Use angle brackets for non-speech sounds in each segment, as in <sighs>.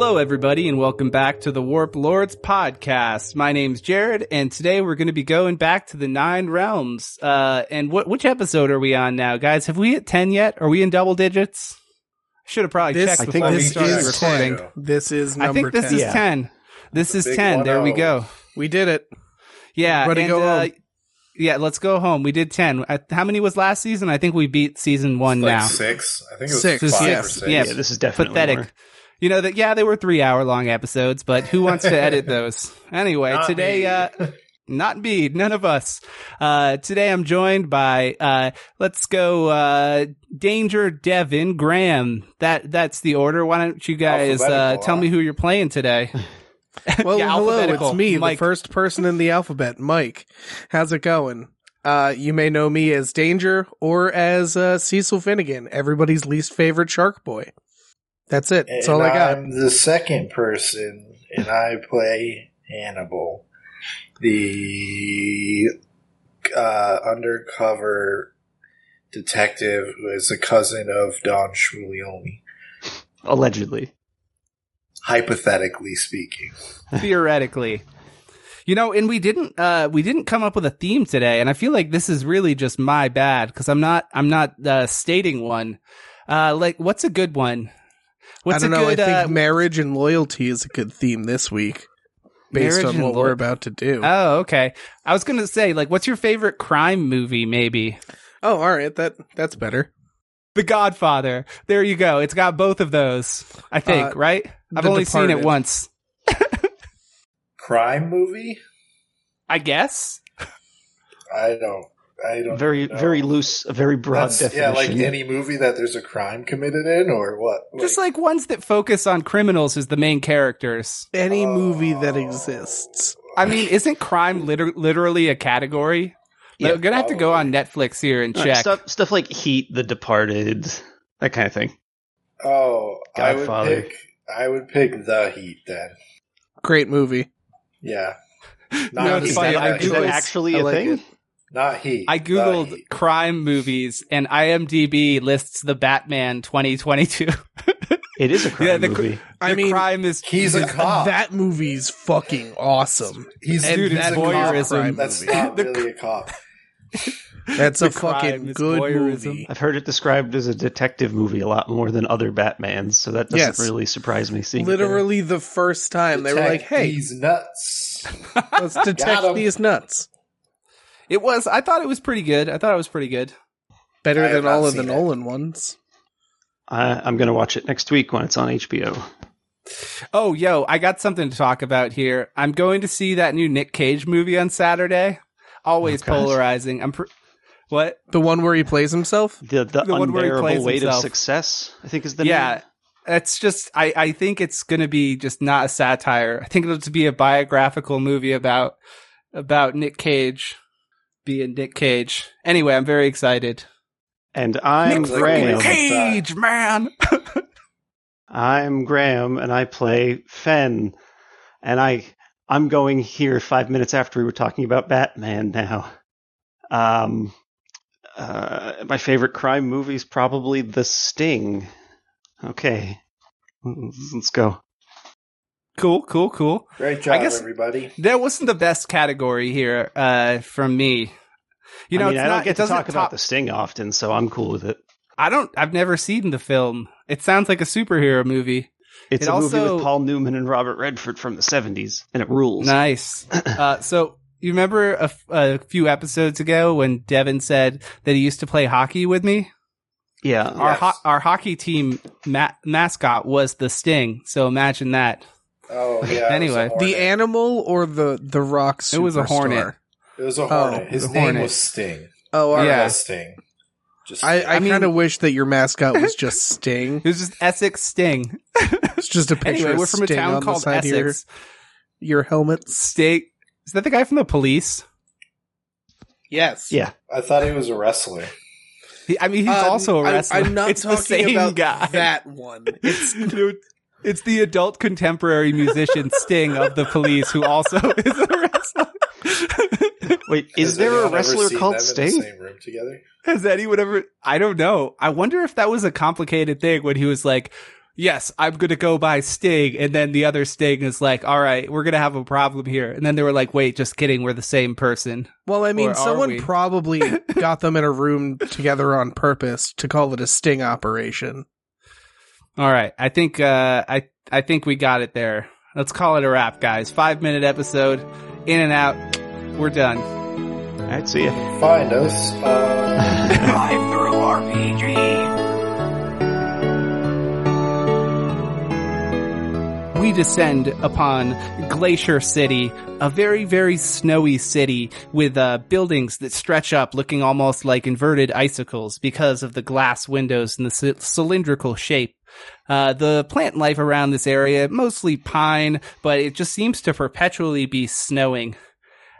Hello, everybody, and welcome back to the Warp Lords podcast. My name's Jared, and today we're going to be going back to the Nine Realms. Uh, and what which episode are we on now, guys? Have we hit ten yet? Are we in double digits? Should have probably This- checked I before think we this started is recording. 10. This is I think this 10. is Yeah. ten. This is ten. There we go. We did it. Yeah, Ready, and, go uh, home. Yeah, let's go home. We did ten. Uh, How many was last season? I think we beat season one like now. six. I think it was Six, five yeah. or six. Yeah. Yeah, this is definitely pathetic. more. You know that yeah, they were three hour long episodes, but who wants to edit <laughs> those? Anyway, Not today me. uh not me, none of us. Uh today I'm joined by uh let's go uh Danger Devin Graham. That that's the order. Why don't you guys uh tell me who you're playing today? <laughs> <laughs> Well, Yeah, hello, it's me, Mike. the first person in the alphabet, Mike. How's it going? Uh, you may know me as Danger or as uh, Cecil Finnegan, everybody's least favorite shark boy. That's it. That's all I got. I'm the second person, and I play Hannibal, the uh, undercover detective who is a cousin of Don Shmulioni, Allegedly. hypothetically speaking. <laughs> Theoretically. You know, and we didn't uh we didn't come up with a theme today, and I feel like this is really just my bad because I'm not I'm not uh stating one. Uh like what's a good one? What's I don't a know. good I think uh, marriage and loyalty is a good theme this week, based on what lo- we're about to do. Oh, okay. I was gonna say, like, what's your favorite crime movie? Maybe oh, all right. That that's better. The Godfather. There you go. It's got both of those. I think, Uh, right? I've The only seen it once. Crime movie? I guess. I don't. I don't. Very, know. very loose, a very broad That's, yeah, like any movie that there's a crime committed in, or what? Just like ones that focus on criminals as the main characters. Any oh. movie that Oh. exists. I mean, isn't crime liter- literally a category? Yeah, We're gonna have to go on Netflix here and check. stuff, stuff like Heat, The Departed, that kind of thing. Oh, I would Godfather. pick. I would pick The Heat then. Great movie. Yeah. <laughs> No, Not it's Heat. funny, I not Is that actually I a like thing? it. Not Heat. I googled Heat. crime movies, and IMDb lists the Batman 2022. <laughs> It is a <laughs> crime Yeah, the- movie. I mean, crime is He's a cop. that movie's fucking awesome. He's and dude, he's it's a voyeurism. cop. That's movie. not really a cop. <laughs> That's a fucking good voyeurism. movie. I've heard it described as a detective movie a lot more than other Batmans, so that doesn't Yes. really surprise me. Seeing it. Literally the first time they were like, "Hey, he's nuts. let's detect these nuts." It was. I thought it was pretty good. I thought it was pretty good. Better I than all of the it. Nolan ones. I, I'm going to watch it next week when it's on HBO. Oh, yo, I got something to talk about here. I'm going to see that new Nick Cage movie on Saturday. Always Oh, polarizing. I'm. Pr- what? The one where he plays himself. The the, The one where unbearable weight himself. of success, I think is the yeah. name. It's just. I. I think it's going to be just not a satire. I think it'll just be a biographical movie about about Nick Cage being Nick Cage. Anyway, I'm very excited. And I'm Nick Graham. Cage. Cage, man. <laughs> I'm Graham, and I play Fen. And I I'm going here five minutes after we were talking about Batman. Now, um, uh, my favorite crime movie is probably The Sting. Okay, let's go. Cool, cool, cool. Great job, I guess- everybody. That wasn't the best category here uh, from me. You know, I mean, it's I don't not. get it to doesn't talk about The Sting often, so I'm cool with it. I don't. I've never seen the film. It sounds like a superhero movie. It's It a movie with Paul Newman and Robert Redford from the '70s, and it rules. Nice. <clears throat> uh, so you remember a, f- a few episodes ago when Devin said that he used to play hockey with me? Yeah, Our Yes. ho- our hockey team ma- mascot was the Sting. So imagine that. Oh yeah. it was a Anyway. The animal or the the rock? It was a hornet. It was a hornet. Oh, His the name hornet. was Sting. Oh, all right. Yeah. Yeah. Sting. Just I, I, I mean- kind of wish that your mascot was <laughs> just Sting. It was just Essex Sting. It's just a picture anyway, we're from a town called side of your, Essex. your helmets. Sting. Is that the guy from the police? Yes. yeah. I thought he was a wrestler. He, I mean, he's Uh, also a wrestler. I'm not it's the talking same about guy. that one. <laughs> It's Dude, it's the adult contemporary musician <laughs> Sting of the Police, who also <laughs> is a wrestler. Wait, is Has there a wrestler called them In Sting? the same room together. Has anyone ever? I don't know. I wonder if that was a complicated thing when he was like, yes, I'm going to go by Sting. And then the other Sting is like, all right, we're going to have a problem here. And then they were like, wait, just kidding. We're the same person. Well, I mean, Or someone we? probably <laughs> got them in a room together on purpose to call it a sting operation. All right. I think, uh, I, I think we got it there. Let's call it a wrap, guys. Five minute episode in and out. We're done. All right, see ya. Find us. Uh, Drive through RPG. we descend upon Glacier City, a very, very snowy city with uh, buildings that stretch up looking almost like inverted icicles because of the glass windows and the c- cylindrical shape. Uh, the plant life around this area, mostly pine, but it just seems to perpetually be snowing.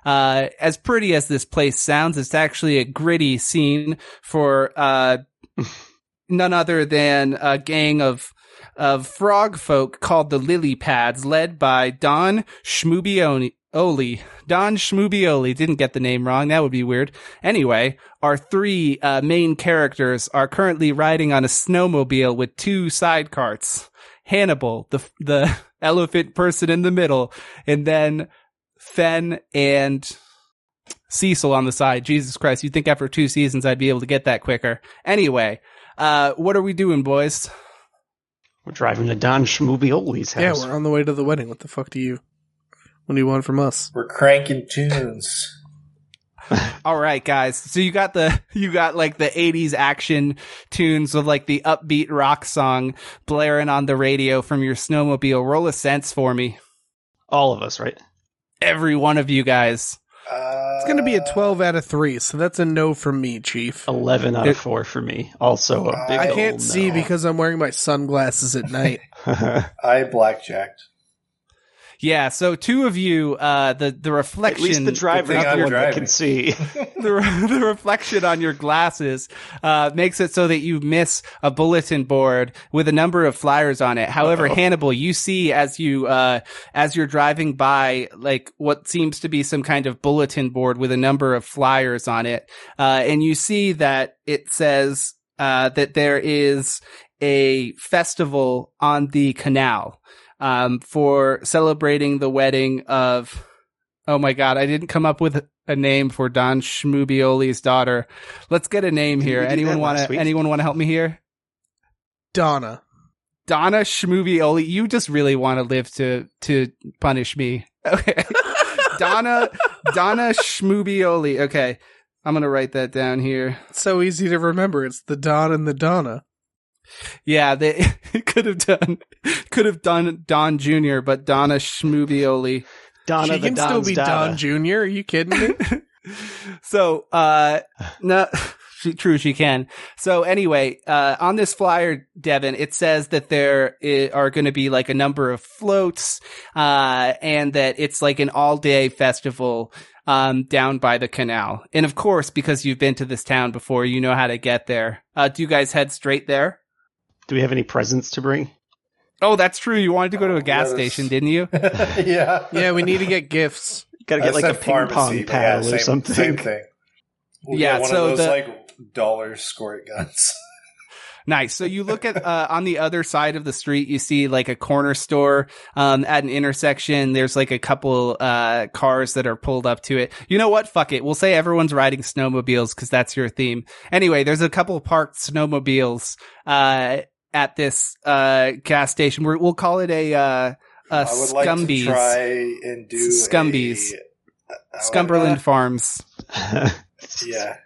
Uh, as pretty as this place sounds, it's actually a gritty scene for, uh, <laughs> none other than a gang of of frog folk called the Lily Pads, led by Don Schmubioli. Don Schmubioli didn't get the name wrong. That would be weird. Anyway, our three uh, main characters are currently riding on a snowmobile with two side carts. Hannibal, the the <laughs> elephant person in the middle, and then Fen and Cecil on the side. Jesus Christ, you'd think after two seasons I'd be able to get that quicker. Anyway, uh, what are we doing, boys? We're driving to Don Schmubioli's house Yeah, we're on the way to the wedding. What the fuck do you? What do you want from us? we're cranking tunes. <laughs> All right, guys. So you got the <laughs> you got like the 80s action tunes with like the upbeat rock song blaring on the radio from your snowmobile. Roll a sense for me. All of us, right? Every one of you guys. Uh, It's going to be a 12 out of 3, so that's a no from me, Chief. 11 out It- of 4 for me. Also a big I can't see no. because I'm wearing my sunglasses at night. <laughs> I blackjacked. Yeah, so two of you, uh, the the At reflection, least the driver thing is the I'm one that driving. can see. <laughs> <laughs> the, the reflection on your glasses uh, makes it so that you miss a bulletin board with a number of flyers on it. However, Uh-oh. Hannibal, you see as you uh, as you're driving by, like what seems to be some kind of bulletin board with a number of flyers on it, uh, and you see that it says uh, that there is a festival on the canal um, for celebrating the wedding of. Oh my God! I didn't come up with a name for Don Schmubioli's daughter. Let's get a name Didn't here. Anyone want to? Anyone want to help me here? Donna. Donna Schmubioli. You just really want to live to to punish me. <laughs> Okay. <laughs> Donna Donna Schmubioli. Okay. I'm gonna write that down here. It's so easy to remember. It's the Don and the Donna. Yeah, they <laughs> could have done could have done Don Jr., but Donna Schmubioli. Donna she the can still be data. Don Jr. Are you kidding me? <laughs> so, uh, no, <laughs> she, true, she can. So anyway, uh, on this flyer, Devin, it says that there i- are going to be like a number of floats, uh, and that it's like an all day festival, um, down by the canal. And of course, because you've been to this town before, you know how to get there. Uh, do you guys head straight there? Do we have any presents to bring? Oh, that's true. You wanted to go to a Oh, gas let station, didn't you? <laughs> yeah. yeah, we need to get gifts. Gotta I get like a said ping pharmacy, pong but paddle yeah, or same, something. Same thing. <laughs> We'll Yeah, get one so of those the- like dollar squirt guns. <laughs> Nice. So you look at uh, on the other side of the street, you see like a corner store um, at an intersection. There's like a couple uh, cars that are pulled up to it. You know what? Fuck it. We'll say everyone's riding snowmobiles because that's your theme. Anyway, there's a couple parked snowmobiles uh, at this uh, gas station. We're, we'll call it a, uh, a I would like Scumbies. to try and do Scumbies. a- <laughs> <laughs> uh, Scumberland Farms. Yeah.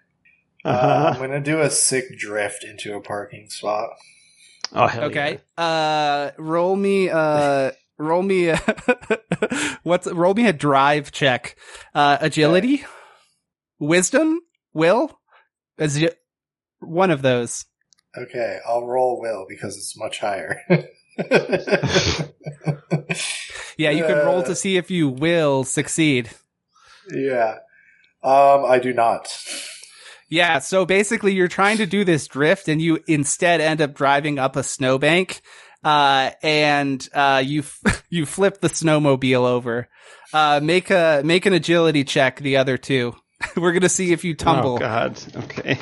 Uh, Uh-huh. I'm gonna do a sick drift into a parking spot. oh hell Okay. Uh, roll me. Uh, <laughs> roll me. A what's roll me a drive check? Uh, agility, wisdom, will. Agi- one of those. Okay, I'll roll will because it's much higher. <laughs> Yeah, you can roll to see if you will succeed. yeah. Um, I do not. Yeah, so basically you're trying to do this drift and you instead end up driving up a snowbank. Uh, and, uh, you, f- <laughs> you flip the snowmobile over. Uh, make a, make an agility check, the other two. <laughs> We're gonna see if you tumble. Oh god. Okay.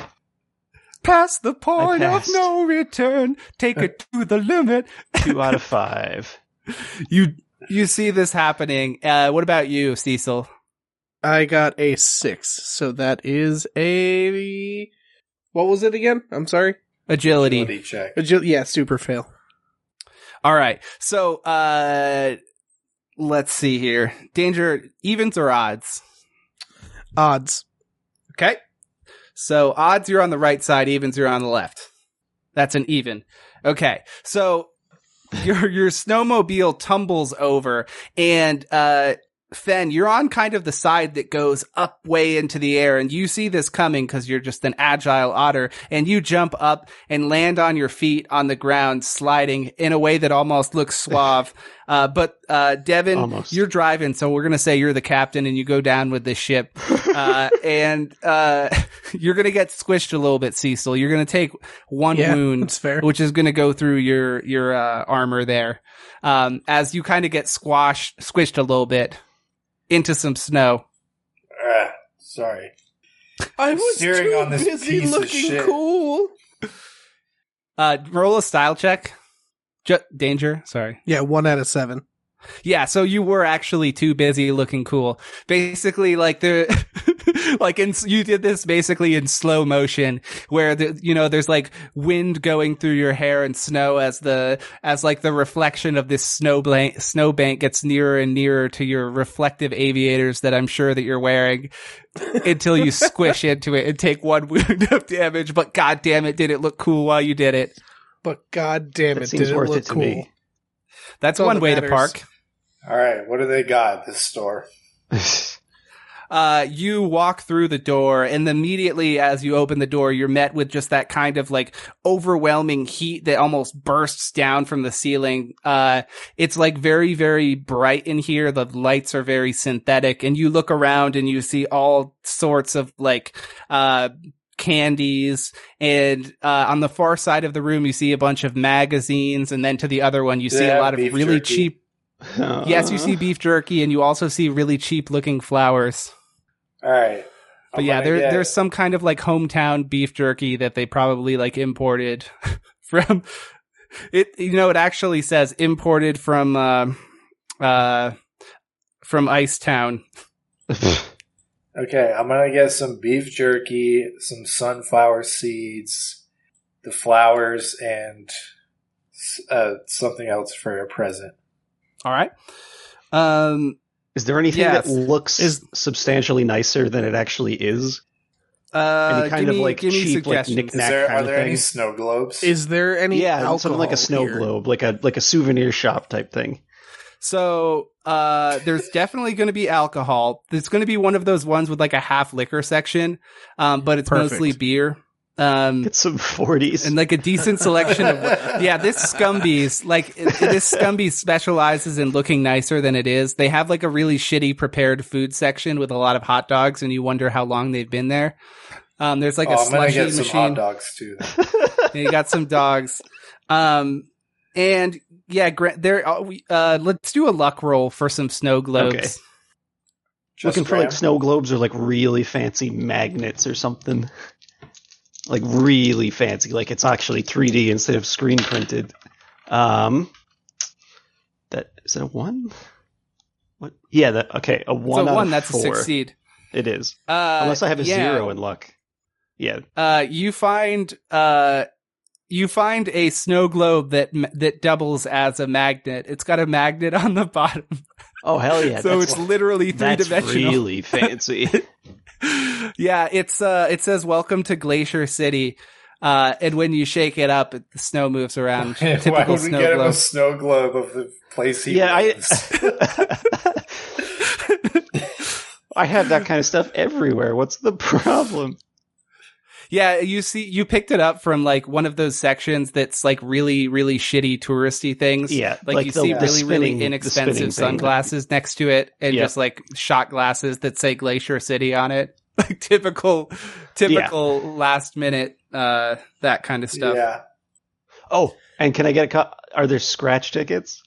Past the point of no return. Take it to the limit. <laughs> Two out of five. You you see this happening. Uh, what about you, Cecil? I got a six, so that is a. What was it again? I'm sorry. Agility. Agility check. Agil- yeah, super fail. All right. So, uh, let's see here. Danger, evens or odds? Odds. Okay. So odds you're on the right side, evens you're on the left. That's an even. Okay. So <laughs> your your snowmobile tumbles over and uh Fen, you're on kind of the side that goes up way into the air and you see this coming because you're just an agile otter and you jump up and land on your feet on the ground sliding in a way that almost looks suave. <laughs> Uh, but, uh, Devin, Almost. you're driving. So we're going to say you're the captain and you go down with the ship. Uh, <laughs> and, uh, <laughs> you're going to get squished a little bit, Cecil. You're going to take one Yeah, wound which is going to go through your your uh, armor there. Um, as you kind of get squashed, squished a little bit into some snow. Ah, sorry. I was Steering too on this busy looking cool. Uh, roll a style check. Ju- danger. Sorry. Yeah, one out of seven. Yeah, so you were actually too busy looking cool. Basically, like the, <laughs> like in, you did this basically in slow motion where the, you know, there's like wind going through your hair and snow as the, as like the reflection of this snow blank, snow bank gets nearer and nearer to your reflective aviators that I'm sure that you're wearing until you squish into it and take one wound of damage. But god damn it, did it look cool while you did it. But god damn That it, did it look it to cool. me. That's all one that way to park. All right, what do they got this store? <laughs> uh, you walk through the door and immediately as you open the door, you're met with just that kind of like overwhelming heat that almost bursts down from the ceiling. Uh, it's like very, very bright in here. The lights are very synthetic and you look around and you see all sorts of like, uh, candies and uh, on the far side of the room you see a bunch of magazines and then to the other one you see they a lot of really jerky? cheap yes you see beef jerky and you also see really cheap looking flowers All right. but I'm yeah, there there's some kind of like hometown beef jerky that they probably like imported <laughs> from it. You know, it actually says imported from uh, uh, from Ice Town. Okay, I'm gonna get some beef jerky, some sunflower seeds, the flowers, and uh, something else for a present. All right. Um. Is there anything Yes. that looks Is- substantially nicer than it actually is? Uh. Any kind give of me, like give cheap, like suggestions. There kind are of there any snow globes? Is there any yeah, something like a snow here? globe, like a like a souvenir shop type thing. So, uh, there's definitely going to be alcohol. It's going to be one of those ones with like a half liquor section, um, but it's Perfect. mostly beer. Um, Get some forties. and like a decent selection of <laughs> yeah this scumbies like this scumby specializes in looking nicer than it is they have like a really shitty prepared food section with a lot of hot dogs and you wonder how long they've been there um there's like oh, a I'm gonna slushy get some hot machine dogs too. <laughs> and you got some dogs um and yeah gra- there uh, we- uh let's do a luck roll for some snow globes Okay. Just Looking for like snow globes or like really fancy magnets or something. Like really fancy, like it's actually 3D instead of screen printed. Um, that is it a one? What? Yeah, that okay. A one. so out one that's a four. succeed It is, uh unless I have a yeah. zero in luck. Yeah, uh, you find uh, you find a snow globe that that doubles as a magnet. It's got a magnet on the <laughs> bottom, Oh hell yeah! so that's, it's literally three that's dimensional. really fancy. <laughs> yeah, it's uh, it says "Welcome to Glacier City," uh, and when you shake it up, the snow moves around. <laughs> Why Typical would we snow get him a globe. snow globe of the place he yeah, lives? I. <laughs> <laughs> I have that kind of stuff everywhere. What's the problem? Yeah, you see, you picked it up from like one of those sections that's like really, really shitty touristy things. Yeah, like, like you the- see the really, spinning- really inexpensive spinning thing. sunglasses next to it, and Yeah. just like shot glasses that say Glacier City on it. <laughs> Like typical, typical last minute, uh, that kind of stuff. Yeah. Oh, and can I get a co- Are there scratch tickets?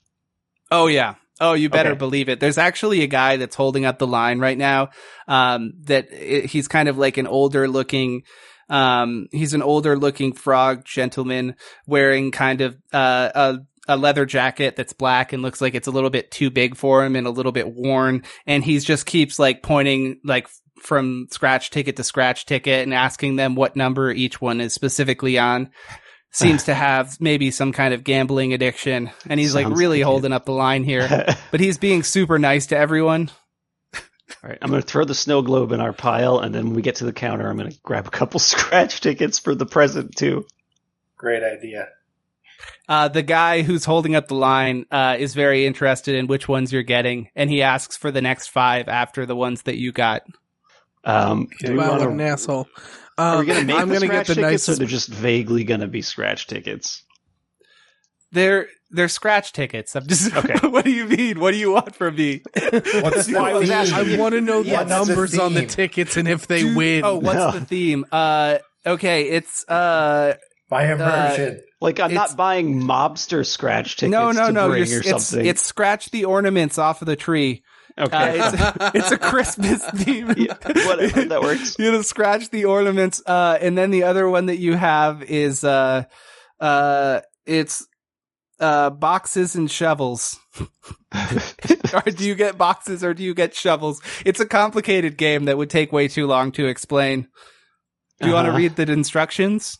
Oh yeah. Oh, you better Okay. believe it. There's actually a guy that's holding up the line right now. Um, that i he's kind of like an older looking, Um, he's an older looking frog gentleman wearing kind of, uh, a, a leather jacket that's black and looks like it's a little bit too big for him and a little bit worn. And he's just keeps like pointing like from scratch ticket to scratch ticket and asking them what number each one is specifically on. Seems to have maybe some kind of gambling addiction. And he's like Sounds really like it. holding up the line here, <laughs> but he's being super nice to everyone. All right, I'm going to throw the snow globe in our pile, and then when we get to the counter, I'm going to grab a couple <laughs> scratch tickets for the present too. Great idea. Uh, the guy who's holding up the line, uh, is very interested in which ones you're getting, and he asks for the next five after the ones that you got. Um, do we wow, what want an to? asshole. Are we Um, going to make I'm the gonna scratch get the tickets, or they're just vaguely going to be scratch tickets? They're, they're scratch tickets. I'm just, <laughs> Okay. what do you mean? What do you want from me? <laughs> <laughs> What's the Why was that- I want to know Yeah, the that's the numbers on the tickets and if they Dude, win. Oh, what's No. the theme? Uh, okay, it's, uh, By immersion. Like I'm It's- not buying mobster scratch tickets no, no, to no. bring You're, it's, it's scratch the ornaments off of the tree. okay, Uh, it's, it's a Christmas theme. Yeah, whatever, that works. you know, scratch the ornaments. Uh, and then the other one that you have is, uh, uh, it's, uh, boxes and shovels. <laughs> or do you get boxes or do you get shovels? It's a complicated game that would take way too long to explain. Do you want to Uh-huh. read the instructions?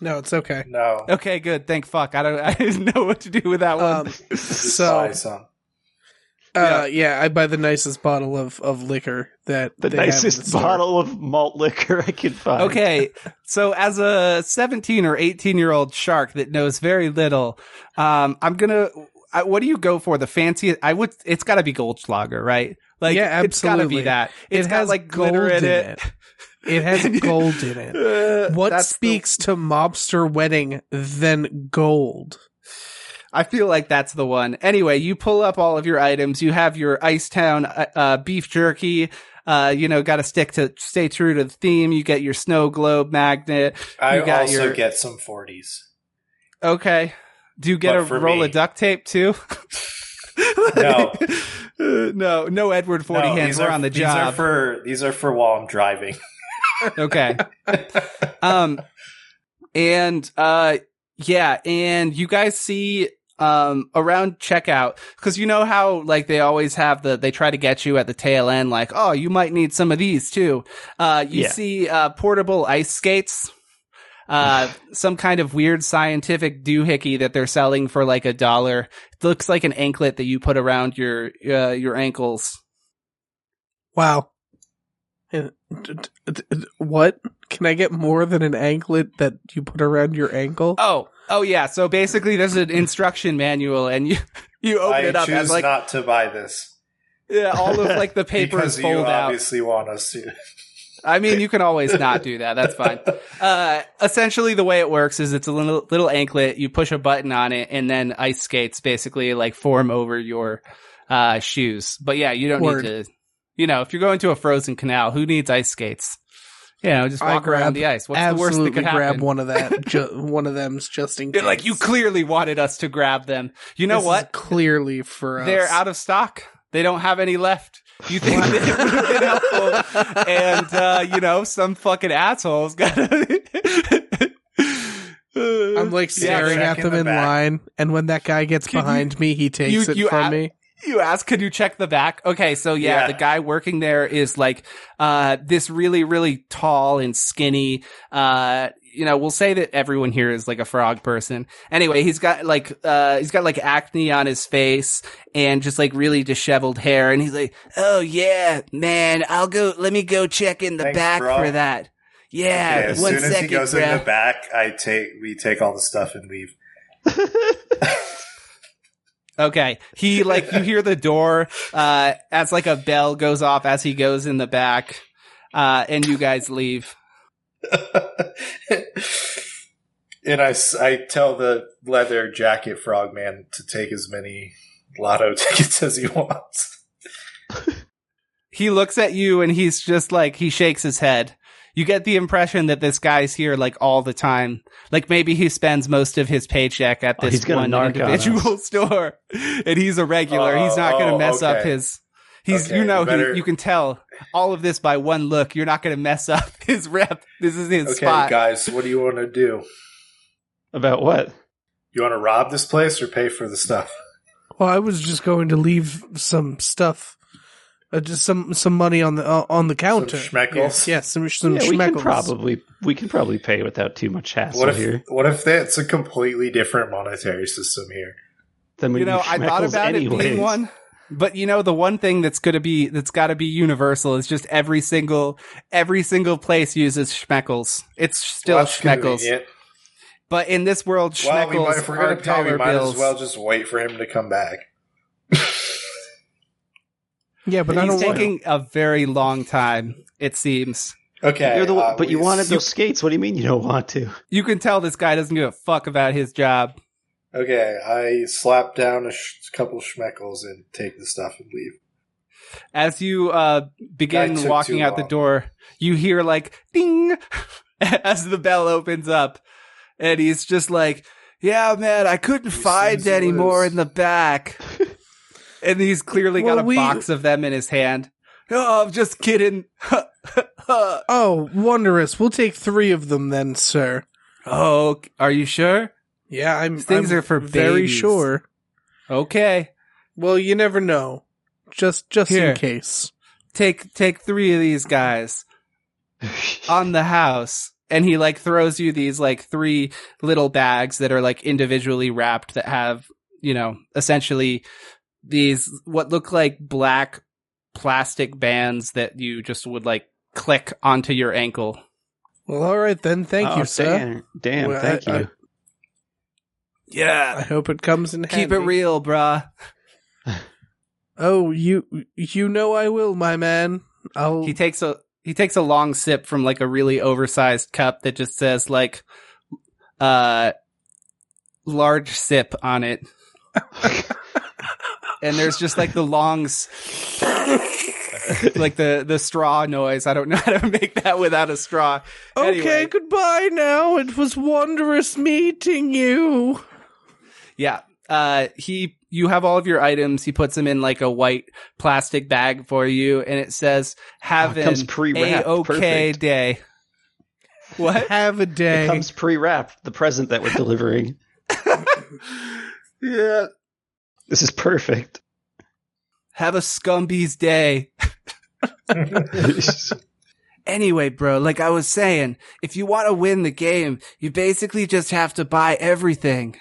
no, it's okay. no. Okay, good. Thank fuck. I don't, <laughs> I didn't know what to do with that one. Um, so, buy some. Uh, yeah, I buy the nicest bottle of, of liquor that The they have in nicest the bottle of malt liquor I could find. Okay, <laughs> so as a 17 or 18 year old shark that knows very little, um, I'm gonna. I, what do you go for? The fanciest? I would. It's got to be Goldschlager, right? Like, Yeah, It's got to be that. It It's got has like gold glitter in in it. it. It has <laughs> gold in it. Uh, What that's the- speaks to mobster wedding than gold? I feel like that's the one. Anyway, you pull up all of your items. You have your Icetown uh, uh, beef jerky. Uh, you know, got to stick to stay true to the theme. You get your snow globe magnet. I also your- get some 40s. Okay. Do you get But a roll me. of duct tape too? <laughs> No. <laughs> No, no Edward Forty No, Hands. We're are, on the these are job. for these are for while I'm driving. okay. Um, and uh, yeah, and you guys see um around checkout because you know how like they always have the they try to get you at the tail end like oh you might need some of these too. Uh, you Yeah. see uh portable ice skates. Uh, <sighs> some kind of weird scientific doohickey that they're selling for like a dollar. It looks like an anklet that you put around your uh, your ankles. Wow. What? Can I get more than an anklet that you put around your ankle? Oh, oh yeah. So basically, there's an instruction manual, and you <laughs> you open I it up choose as like not to buy this yeah, all of like the <laughs> papers because you fold out. obviously want us to. I mean, you can always not do that. That's fine. <laughs> Uh, essentially, the way it works is it's a little little anklet. You push a button on it, and then ice skates basically like form over your uh shoes. But yeah, you don't Word. need to. You know, if you're going to a frozen canal, who needs ice skates? You know, just I walk around the ice. What's the worst that could happen? grab one of that. <laughs> Ju- one of them's just in case. like you clearly wanted us to grab them. You know This is what? clearly for us. They're out of stock. They don't have any left. You think <laughs> that would have been helpful? And uh, you know, some fucking assholes got. <laughs> I'm like staring check at them the in back. line, and when that guy gets Can you- behind me, he takes you- it you from a- me. You ask, could you check the back? Okay, so yeah, Yeah. the guy working there is like uh this really, really tall and skinny. Uh, you know, we'll say that everyone here is like a frog person. Anyway, he's got like uh he's got like acne on his face and just like really disheveled hair, and he's like, "Oh yeah, man, I'll go. Let me go check in the Thanks, back bro. for that." Yeah, Okay, as one soon as he goes bro. in the back, I take we take all the stuff and leave. <laughs> Okay. He like you hear the door uh as like a bell goes off as he goes in the back. Uh and you guys leave. <laughs> and I, I tell the leather jacket frogman to take as many lotto <laughs> tickets as he wants. He looks at you and he's just like he shakes his head. You get the impression that this guy's here like all the time. Like maybe he spends most of his paycheck at Oh, this he's gonna one narc on individual <laughs> store. And he's a regular. Oh, he's not going to oh, mess up his He's, Okay, you know, you better- he, you can tell all of this by one look. You're not going to mess up <laughs> his rep. This is his Okay, spot. guys, what do you want to do? About what? You want to rob this place or pay for the stuff? Well, I was just going to leave some stuff, uh, just some some money on the uh, on the counter. schmeckles? Yeah, some some yeah, we can schmeckles. probably we can probably pay without too much hassle What if here. what if that's a completely different monetary system here? Then we you know, I thought schmeckles about it being one, but you know, the one thing that's going to be that's got to be universal is just every single every single place uses schmeckles. It's still Well, schmeckles, convenient. but in this world, Well, we might, if we're going to pay, we might bills. as well just wait for him to come back. <laughs> Yeah, but But I he's don't want. taking a very long time. It seems. Okay, You're the, uh, but you we- wanted those skates. What do you mean you don't want to? You can tell this guy doesn't give a fuck about his job. Okay, I slap down a sh- couple schmeckles and take the stuff and leave. As you uh, begin walking too out the door, you hear like ding <laughs> as the bell opens up, and he's just like, "Yeah, man, I couldn't He find any more in the back." And he's clearly got a we- box of them in his hand. Oh, I'm just kidding. <laughs> Oh, wondrous! We'll take three of them then, sir. oh, are you sure? Yeah, I'm. Things I'm are for very babies. sure. Okay, Well, you never know. Just just Here. in case. take take three of these guys. <laughs> on the house and he like throws you these like three little bags that are like individually wrapped that have you know essentially these what look like black plastic bands that you just would like click onto your ankle Well, all right then. Thank Oh, you, sir. Damn, damn Well, thank I- you. I- I hope it comes in handy. keep it real bruh <laughs> Oh, you you know I will, my man. I'll. he takes a he takes a long sip from like a really oversized cup that just says like uh large sip on it <laughs> <laughs> and there's just like the longs like the the straw noise i don't know how to make that without a straw okay, Anyway. goodbye now. It was wondrous meeting you. yeah uh he you have all of your items he puts them in like a white plastic bag for you and it says have Oh, it comes an a-okay day what Have a day. It comes pre-wrapped. The present that we're delivering. <laughs> yeah This is perfect. have a scumbies day <laughs> Anyway, bro, like I was saying, if you want to win the game, you basically just have to buy everything.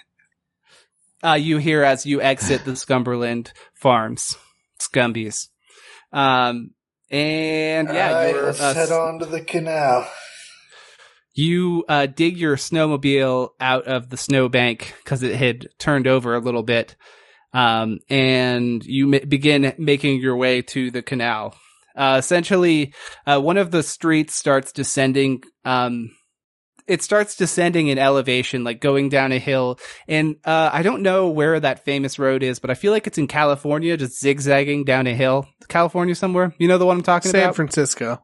Uh, you hear as you exit the Scumberland farms, Scumbies. Um, and yeah, All right, you're, let's uh, head on to the canal. you uh, dig your snowmobile out of the snowbank because it had turned over a little bit, um, and you ma- begin making your way to the canal. Uh, essentially, uh, one of the streets starts descending. Um, it starts descending in elevation, like going down a hill. And uh, I don't know where that famous road is, but I feel like it's in California, just zigzagging down a hill. California somewhere. You know the one I'm talking San about? San Francisco.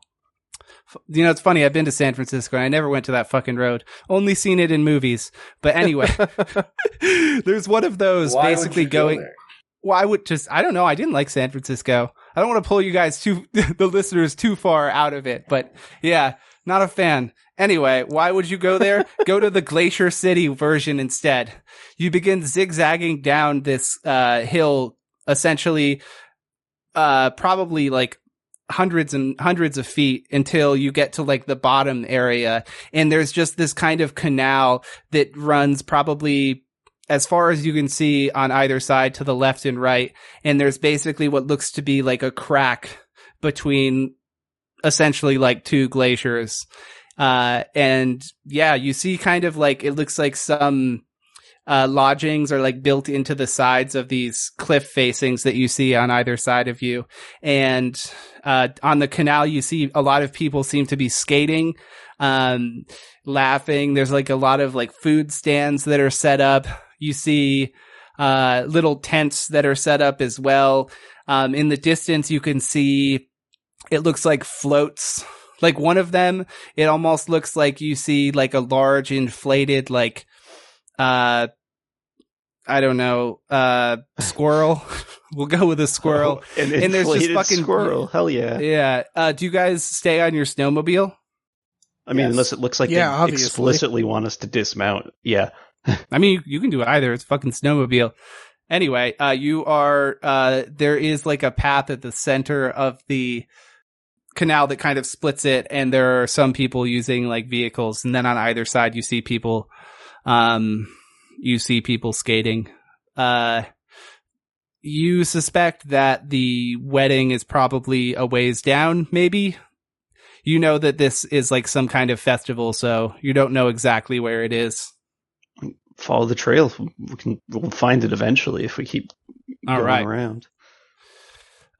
You know, it's funny. I've been to San Francisco and I never went to that fucking road. Only seen it in movies. But anyway, <laughs> <laughs> there's one of those Why basically go going. there? well, I would just, I don't know. I didn't like San Francisco. I don't want to pull you guys too, <laughs> the listeners too far out of it. But yeah, not a fan. Anyway, why would you go there? go to the Glacier City version instead. You begin zigzagging down this, uh, hill, essentially, uh, probably like hundreds and hundreds of feet until you get to like the bottom area. And there's just this kind of canal that runs probably as far as you can see on either side to the left and right. And there's basically what looks to be like a crack between essentially like two glaciers. Uh, and yeah, you see kind of like, it looks like some, uh, lodgings are like built into the sides of these cliff facings that you see on either side of you. And, uh, on the canal, you see a lot of people seem to be skating, um, laughing. There's like a lot of like food stands that are set up. You see, uh, little tents that are set up as well. Um, in the distance, you can see it looks like floats. Like one of them, it almost looks like you see like a large inflated, like, uh, I don't know, uh, squirrel <laughs> We'll go with a squirrel. <laughs> An And there's just fucking- squirrel. Hell yeah. yeah. Uh, do you guys stay on your snowmobile? I mean, Yes. unless it looks like Yeah, they obviously. explicitly want us to dismount. Yeah. <laughs> I mean, you, you can do either. It's a fucking snowmobile. Anyway, uh, you are, uh, there is like a path at the center of the canal that kind of splits it. And there are some people using like vehicles. And then on either side, you see people, um, you see people skating. Uh, you suspect that the wedding is probably a ways down, maybe. You know that this is like some kind of festival, so you don't know exactly where it is. Follow the trail. We can we'll find it eventually if we keep All going right. around.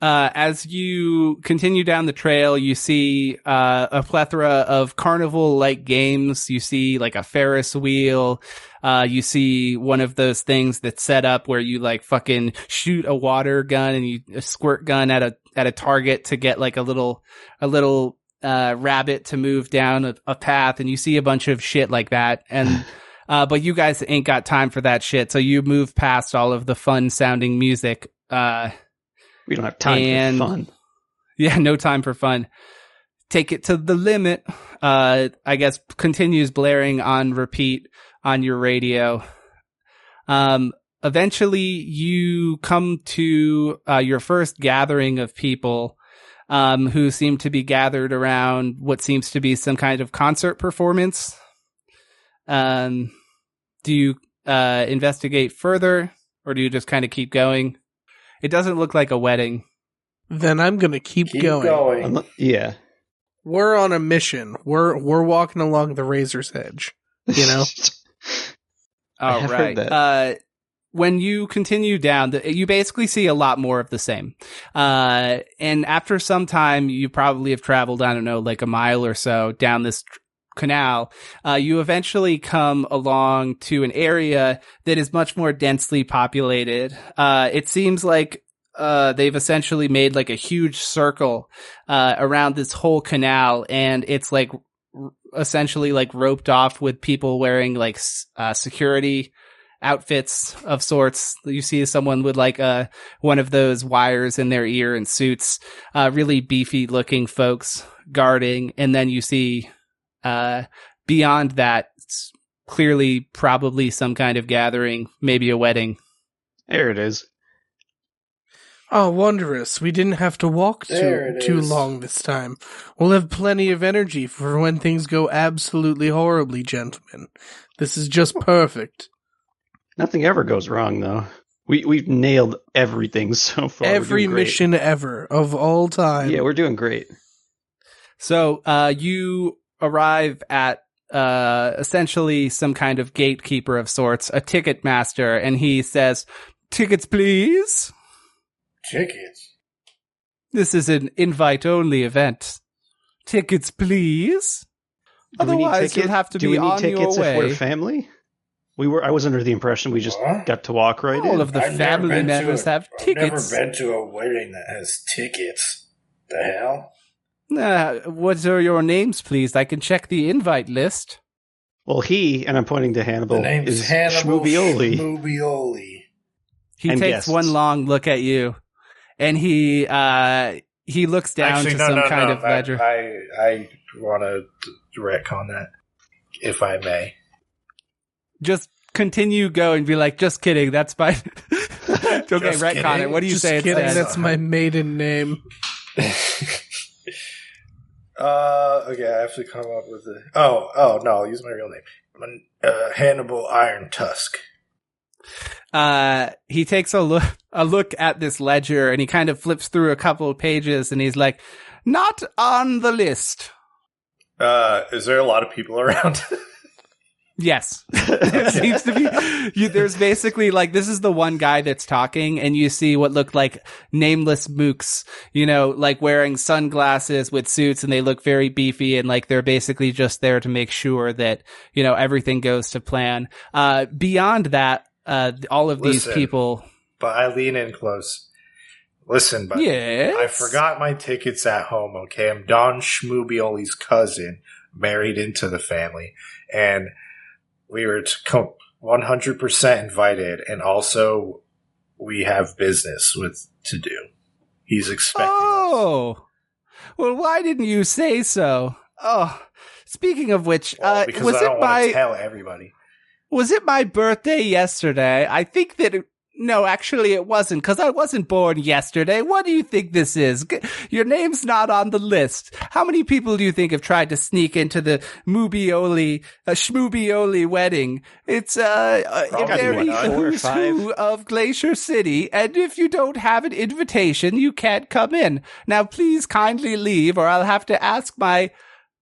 Uh, as you continue down the trail, you see uh, a plethora of carnival-like games. You see like a Ferris wheel. Uh, you see one of those things that's set up where you like fucking shoot a water gun and you a squirt gun at a at a target to get like a little a little uh, rabbit to move down a, a path. And you see a bunch of shit like that. And <sighs> uh, but you guys ain't got time for that shit, so you move past all of the fun-sounding music. Uh, We don't have time And- for fun. <laughs> yeah, no time for fun. Take it to the limit. Uh, I guess continues blaring on repeat on your radio. Um, eventually you come to, uh, your first gathering of people, um, who seem to be gathered around what seems to be some kind of concert performance. Um, do you, uh, investigate further or do you just kind of keep going? It doesn't look like a wedding. Then I'm gonna keep, Keep going. going. Unle- yeah. We're on a mission. We're we're walking along the razor's edge. You know? <laughs> I All heard that. Uh, when you continue down, the, you basically see a lot more of the same. Uh, and after some time, you probably have traveled, I don't know, like a mile or so down this tr- canal. Uh, you eventually come along to an area that is much more densely populated. Uh, it seems like uh, they've essentially made like a huge circle uh, around this whole canal, and it's like r- essentially like roped off with people wearing like uh, security outfits of sorts. You see someone with like uh one of those wires in their ear and suits, uh, really beefy looking folks guarding, and then you see uh beyond that it's clearly probably some kind of gathering, maybe a wedding. there it is. Oh, wondrous. We didn't have to walk too too is. long this time. We'll have plenty of energy for when things go absolutely horribly, gentlemen. This is just perfect. Nothing ever goes wrong though. We we've nailed everything <laughs> so far. Every mission ever of all time. Yeah, we're doing great. So uh you arrive at uh essentially some kind of gatekeeper of sorts, a ticket master, and he says, Tickets please. Tickets. This is an invite only event. Tickets, please. Do we need Otherwise, you'll have to do be we need on tickets your if way. we're family? We were. I was under the impression we just Huh? got to walk right All in. of the I've family members a- have I've tickets. never been to a wedding that has tickets. The hell? Uh, what are your names, please? I can check the invite list. well, he and I'm pointing to Hannibal. The name is Hannibal Schmoobioli. Schmoobioli. He And takes guests. one long look at you, and he uh he looks down Actually, to no, some no, kind no. of ledger. I I, I want to retcon that, if I may. just continue go and be like, just kidding. That's my <laughs> <laughs> okay, Just retcon it. What do you Just say kidding, that's my maiden name. <laughs> uh, okay, I have to come up with a. Oh, oh no, I'll use my real name. Uh, Hannibal Iron Tusk. uh, he takes a look a look at this ledger and he kind of flips through a couple of pages and he's like, "Not on the list." Uh, is there a lot of people <laughs> around? Yes, <laughs> it seems to be. You, there's basically like this is the one guy that's talking, and you see what look like nameless mooks, you know, like wearing sunglasses with suits, and they look very beefy, and like they're basically just there to make sure that you know everything goes to plan. Uh, beyond that, uh, all of these Listen. people, but I lean in close. Listen, but yes, I forgot my tickets at home. Okay, I'm Don Schmoobioli's cousin, married into the family, and we were 100% invited. And also, we have business with to do. He's expecting us. Oh, well, why didn't you say so? Oh, speaking of which, Well, uh, because was I it my to tell everybody. was it my birthday yesterday? I think that it, no, actually, it wasn't because I wasn't born yesterday. What do you think this is? G- Your name's not on the list. How many people do you think have tried to sneak into the Mubioli, uh, Schmubioli wedding? It's uh, uh Probably very what, four or who's who of Glacier City, and if you don't have an invitation, you can't come in. Now, please kindly leave, or I'll have to ask my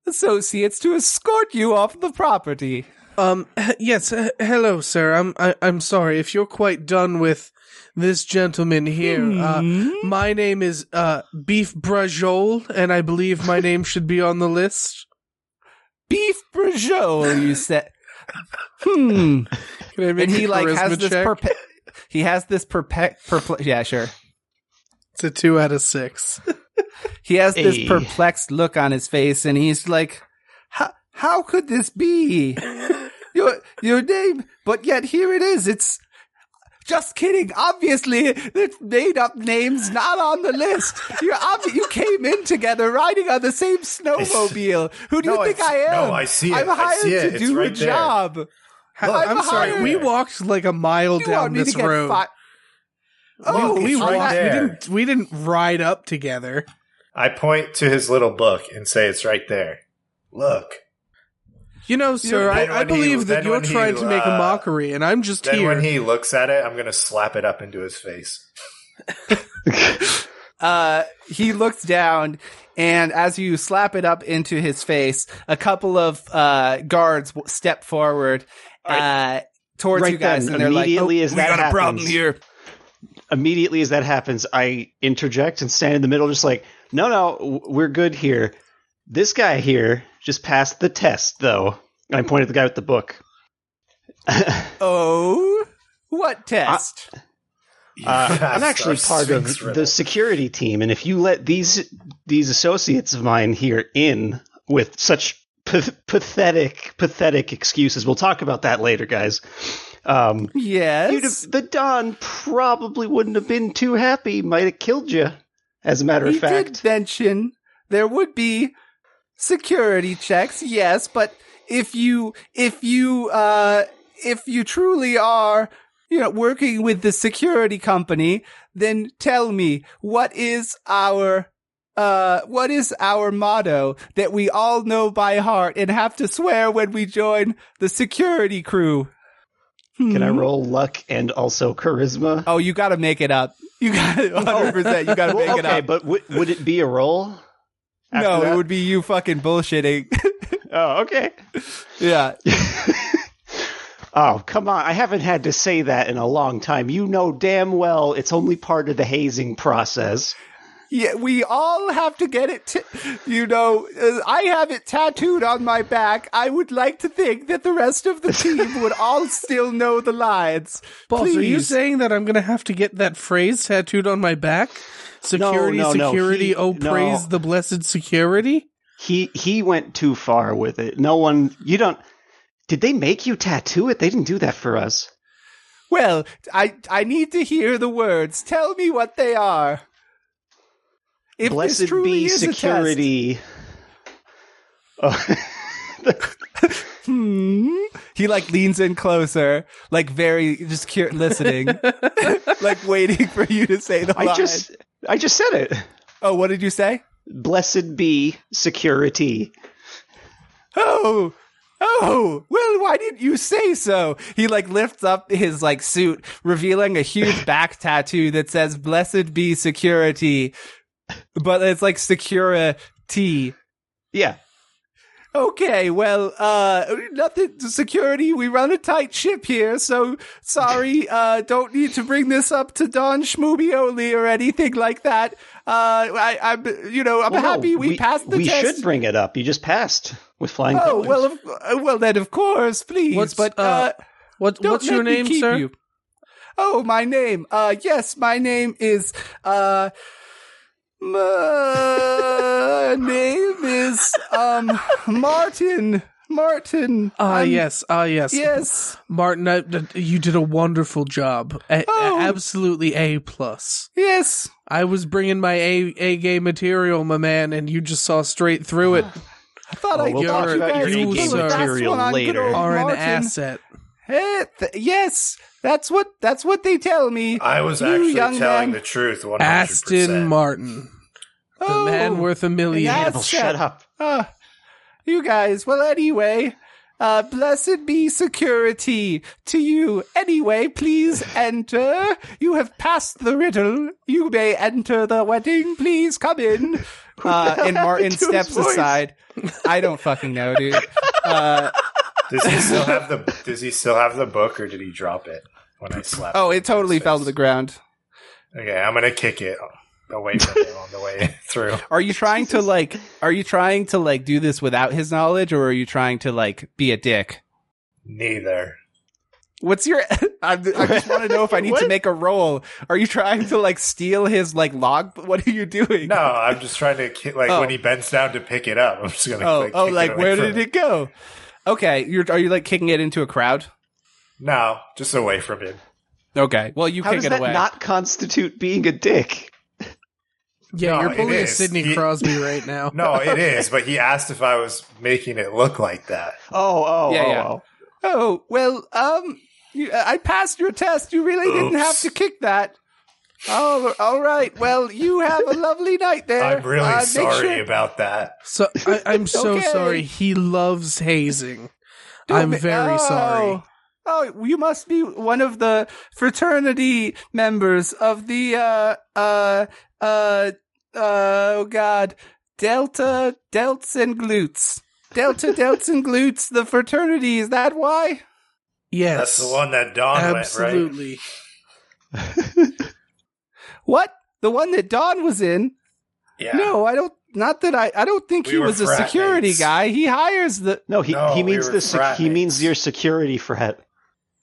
associates to escort you off the property. Um, h- yes, h- hello, sir. I'm I- I'm sorry if you're quite done with this gentleman here. Uh, Hmm? my name is uh Beef Brajol, and I believe my name should be on the list. beef brajol, you said. Hmm. Can I make And he like has charisma this perpe- he has this perpe- perple- yeah, sure. it's a two out of six. <laughs> He has this perplexed look on his face and he's like, how, how could this be? <laughs> your, your name, but yet here it is. It's just kidding. Obviously, it's made up names not on the list. You're obvi- you came in together riding on the same snowmobile. Who do No, you think I I am? no, I see it. I'm I hired see it. to It's do a there. job. I'm, I'm sorry. We walked like a mile You down this road. fi- Oh, we, we right. We didn't. We didn't ride up together. I point to his little book and say it's right there. Look. You know, sir, I, then I when he- believe that then you're when he, trying to make a uh, mockery, and I'm just Then here. when he looks at it, I'm going to slap it up into his face. <laughs> <laughs> uh, he looks down, and as you slap it up into his face, a couple of uh, guards w- step forward uh, towards Right you guys, then, and they're like, immediately oh, as "We that got a problem happens- here." Immediately as that happens, I interject and stand in the middle, just like, no, no, w- we're good here. This guy here just passed the test, though. And I pointed at the guy with the book. <laughs> Oh, what test? Uh, I'm actually part of Sphinx the security team, and if you let these these associates of mine here in with such pa- pathetic, pathetic excuses, we'll talk about that later, guys. Um, yes. you'd have, the Don probably wouldn't have been too happy. Might have killed you. As a matter he of fact, did mention there would be security checks, yes, but if you if you uh if you truly are you know working with the security company, then tell me what is our uh what is our motto that we all know by heart and have to swear when we join the security crew? can I Hmm? roll luck and also charisma? Oh, you got to make it up. You got to 100%. You got to <laughs> make Well, it okay, up. but w- would it be a roll? No, that? it would be you fucking bullshitting. <laughs> Oh, okay. yeah. <laughs> Oh, come on. I haven't had to say that in a long time. You know damn well it's only part of the hazing process. Yeah, we all have to get it. T- you know, uh, I have it tattooed on my back. I would like to think that the rest of the team <laughs> would all still know the lines. Boss, Please. are you saying that I'm going to have to get that phrase tattooed on my back? Security, no, no, security. he- oh, no. praise the blessed security. He he went too far with it. No one you don't Did they make you tattoo it? They didn't do that for us. Well, I I need to hear the words. Tell me what they are. If Blessed be is a test- security. Oh. <laughs> Hmm. He like leans in closer, like very just cur- listening, <laughs> like waiting for you to say the line. I just I just said it. Oh, what did you say? Blessed be security. Oh, oh. Well, why didn't you say so? He like lifts up his like suit, revealing a huge <laughs> back tattoo that says "Blessed be security," but it's like security. Yeah. Okay, well, uh, nothing to security. We run a tight ship here, so sorry. <laughs> Uh, don't need to bring this up to Don Schmubioli or anything like that. Uh, I, I'm, you know, I'm Well, happy we, passed the we test. should bring it up. You just passed with flying oh colors. well, of, uh, well then, of course, please. What's, but uh, uh, What, don't what's your me name, keep sir? you. Oh, my name. Uh, yes, my name is, uh, my name is, um, Martin. Martin. Ah, I'm- yes, ah, yes. Yes. Martin, I, you did a wonderful job. A- Oh. absolutely A plus. Yes. I was bringing my A A game material, my man, and you just saw straight through it. I thought Oh, I we'll thought talk you about guys your A-game put the fast material one on good later. old Are an Martin. asset. Eh, th- yes, that's what that's what they tell me. I was You actually young telling man. the truth. 100%. Aston. Martin, the Oh, man worth a million. Yeah. Shut up. ah, you guys. Well, anyway, uh, blessed be security to you. Anyway, please enter. You have passed the riddle. You may enter the wedding. Please come in. Uh, and <laughs> Martin happened to his steps aside. I don't fucking know, dude. Uh, Does he still have the Does he still have the book, or did he drop it when I slept? oh, it totally fell to the ground. Okay, I'm gonna kick it away from him on the way <laughs> through. Are you trying to like? Are you trying to like do this without his knowledge, or are you trying to like be a dick? Neither. What's your? <laughs> I, I just want to know if I need to <laughs> make a roll. Are you trying to like steal his like log? What are you doing? No, I'm just trying to like Oh. when he bends down to pick it up. I'm just gonna. Oh, like, oh, kick like away where did him. it go? Okay, you're are you like kicking it into a crowd? No, just away from him. Okay, well you How kick does it that away. not constitute being a dick? Yeah, No, you're it bullying is. Sidney He- Crosby right now. <laughs> No, it is. But he asked if I was making it look like that. Oh, oh, Yeah, oh, yeah. oh. oh well, um, you, I passed your test. You really didn't have to kick that. Oh, all right. Well, you have a lovely night there. I'm really Uh, sorry sure- about that. So I, I'm so Okay. sorry. He loves hazing. Don't I'm ma- very oh. sorry. Oh, you must be one of the fraternity members of the uh uh uh uh oh god Delta Delts and Glutes. Delta Delts and Glutes, the fraternity, is that why? Yes, That's the one that Don went, right? <laughs> absolutely. What? The one that Don was in? Yeah. No, I don't not that I I don't think We he was a security mates. guy. He hires the No, he, No, he means were the sec- he means your security frat.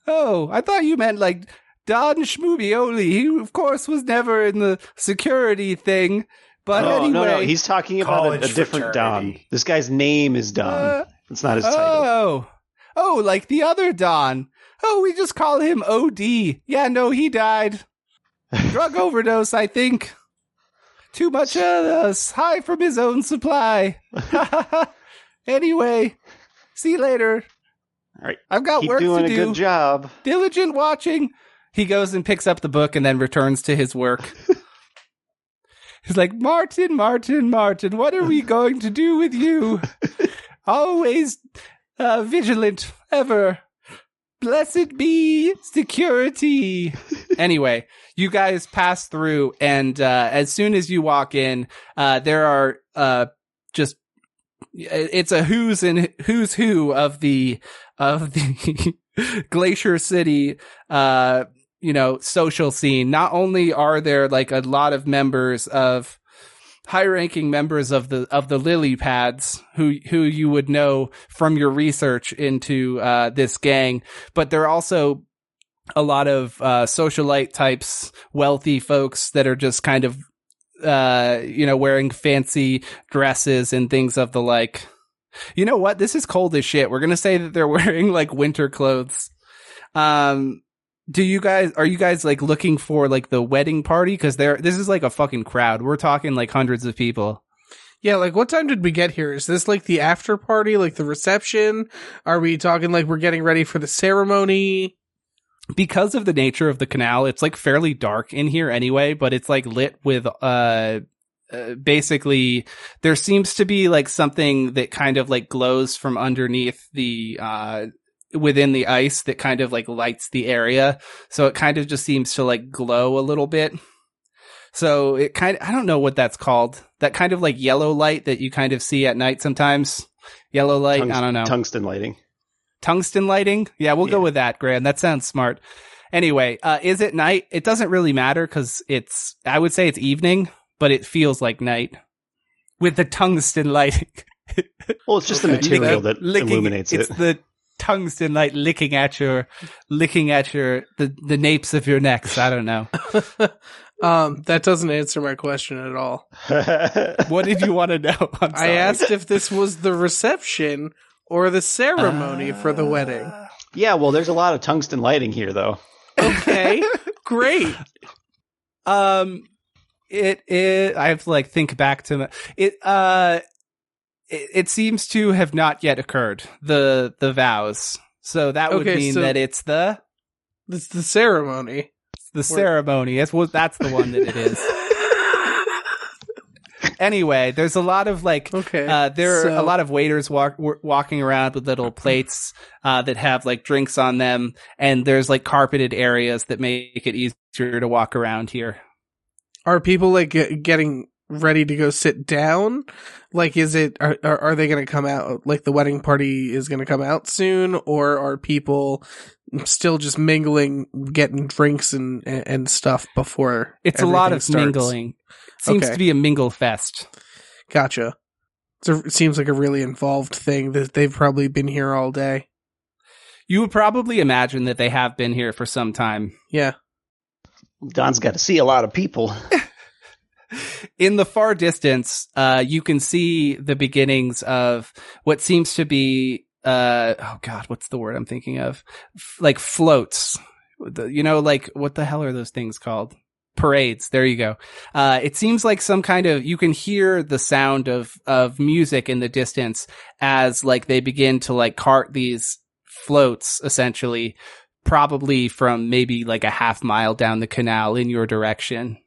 Oh, I thought you meant like Don Schmoobioli. He, of course, was never in the security thing. But no, anyway, no, no. He's talking about a, a College different Don. This guy's name is Don. Uh, it's not his title. oh, oh, like the other Don. Oh, we just call him OD. Yeah, no, he died. Drug overdose, I think. Too much of us, high from his own supply. <laughs> anyway, see you later. All right. I've got Keep work doing to a do. good job. diligent watching. He goes and picks up the book and then returns to his work. <laughs> He's like, Martin, Martin, Martin, what are we going to do with you? <laughs> Always uh, vigilant, ever. Blessed be security. <laughs> anyway, you guys pass through, and uh, as soon as you walk in, uh, there are uh, just it's a who's and who's who of the of the <laughs> Glacier City uh you know social scene not only are there like a lot of members of high ranking members of the of the lily pads who who you would know from your research into uh this gang but there are also a lot of uh socialite types wealthy folks that are just kind of uh you know wearing fancy dresses and things of the like you know what? This is cold as shit. We're gonna say that they're <laughs> wearing like winter clothes. Um, do you guys are you guys like looking for like the wedding party? Because there, this is like a fucking crowd. We're talking like hundreds of people. Yeah, like what time did we get here? Is this like the after party, like the reception? Are we talking like we're getting ready for the ceremony? Because of the nature of the canal, it's like fairly dark in here anyway, but it's like lit with uh. Uh, basically there seems to be like something that kind of like glows from underneath the uh within the ice that kind of like lights the area. So it kind of just seems to like glow a little bit. So it kind of i don't know what that's called. That kind of like yellow light that you kind of see at night sometimes? Yellow light? I don't know. Tungsten lighting. tungsten lighting? Yeah we'll go with that Graham. that sounds smart. Anyway uh is it night? It doesn't really matter because it's i would say it's evening but it feels like night with the tungsten <laughs> lighting. Well, it's just the Okay. material that licking, illuminates it's it. the tungsten light licking at your licking at your the the napes of your necks i don't know <laughs> um, that doesn't answer my question at all. <laughs> what did you want to know I'm I asked if this was the reception or the ceremony for the wedding? Uh, Yeah, well, there's a lot of tungsten lighting here, though. Okay, <laughs> great. Um, it it I have to like think back to the- it. Uh, it, it seems to have not yet occurred. The the vows. So that would Okay, mean so- that it's the It's the ceremony. the ceremony. That's what that's the one that it is. <laughs> anyway, there's a lot of like Okay. uh, there are so- a lot of waiters walk, w- walking around with little plates uh, that have like drinks on them, and there's like carpeted areas that make it easier to walk around here. Are people like get, getting ready to go sit down? Like, is it are are, are they going to come out? Like, the wedding party is going to come out soon, or are people still just mingling, getting drinks and and, and stuff before? It's a lot of starts? mingling. It seems Okay. to be a mingle fest. Gotcha. So it seems like a really involved thing that they've probably been here all day. You would probably imagine that they have been here for some time. Yeah. Don's got to see a lot of people. <laughs> In the far distance, uh, you can see the beginnings of what seems to be, uh, oh god, what's the word I'm thinking of? F- like floats. You know, like what the hell are those things called? Parades. There you go. Uh, it seems like some kind of, you can hear the sound of, of music in the distance as like they begin to like cart these floats essentially, probably from maybe like a half mile down the canal in your direction.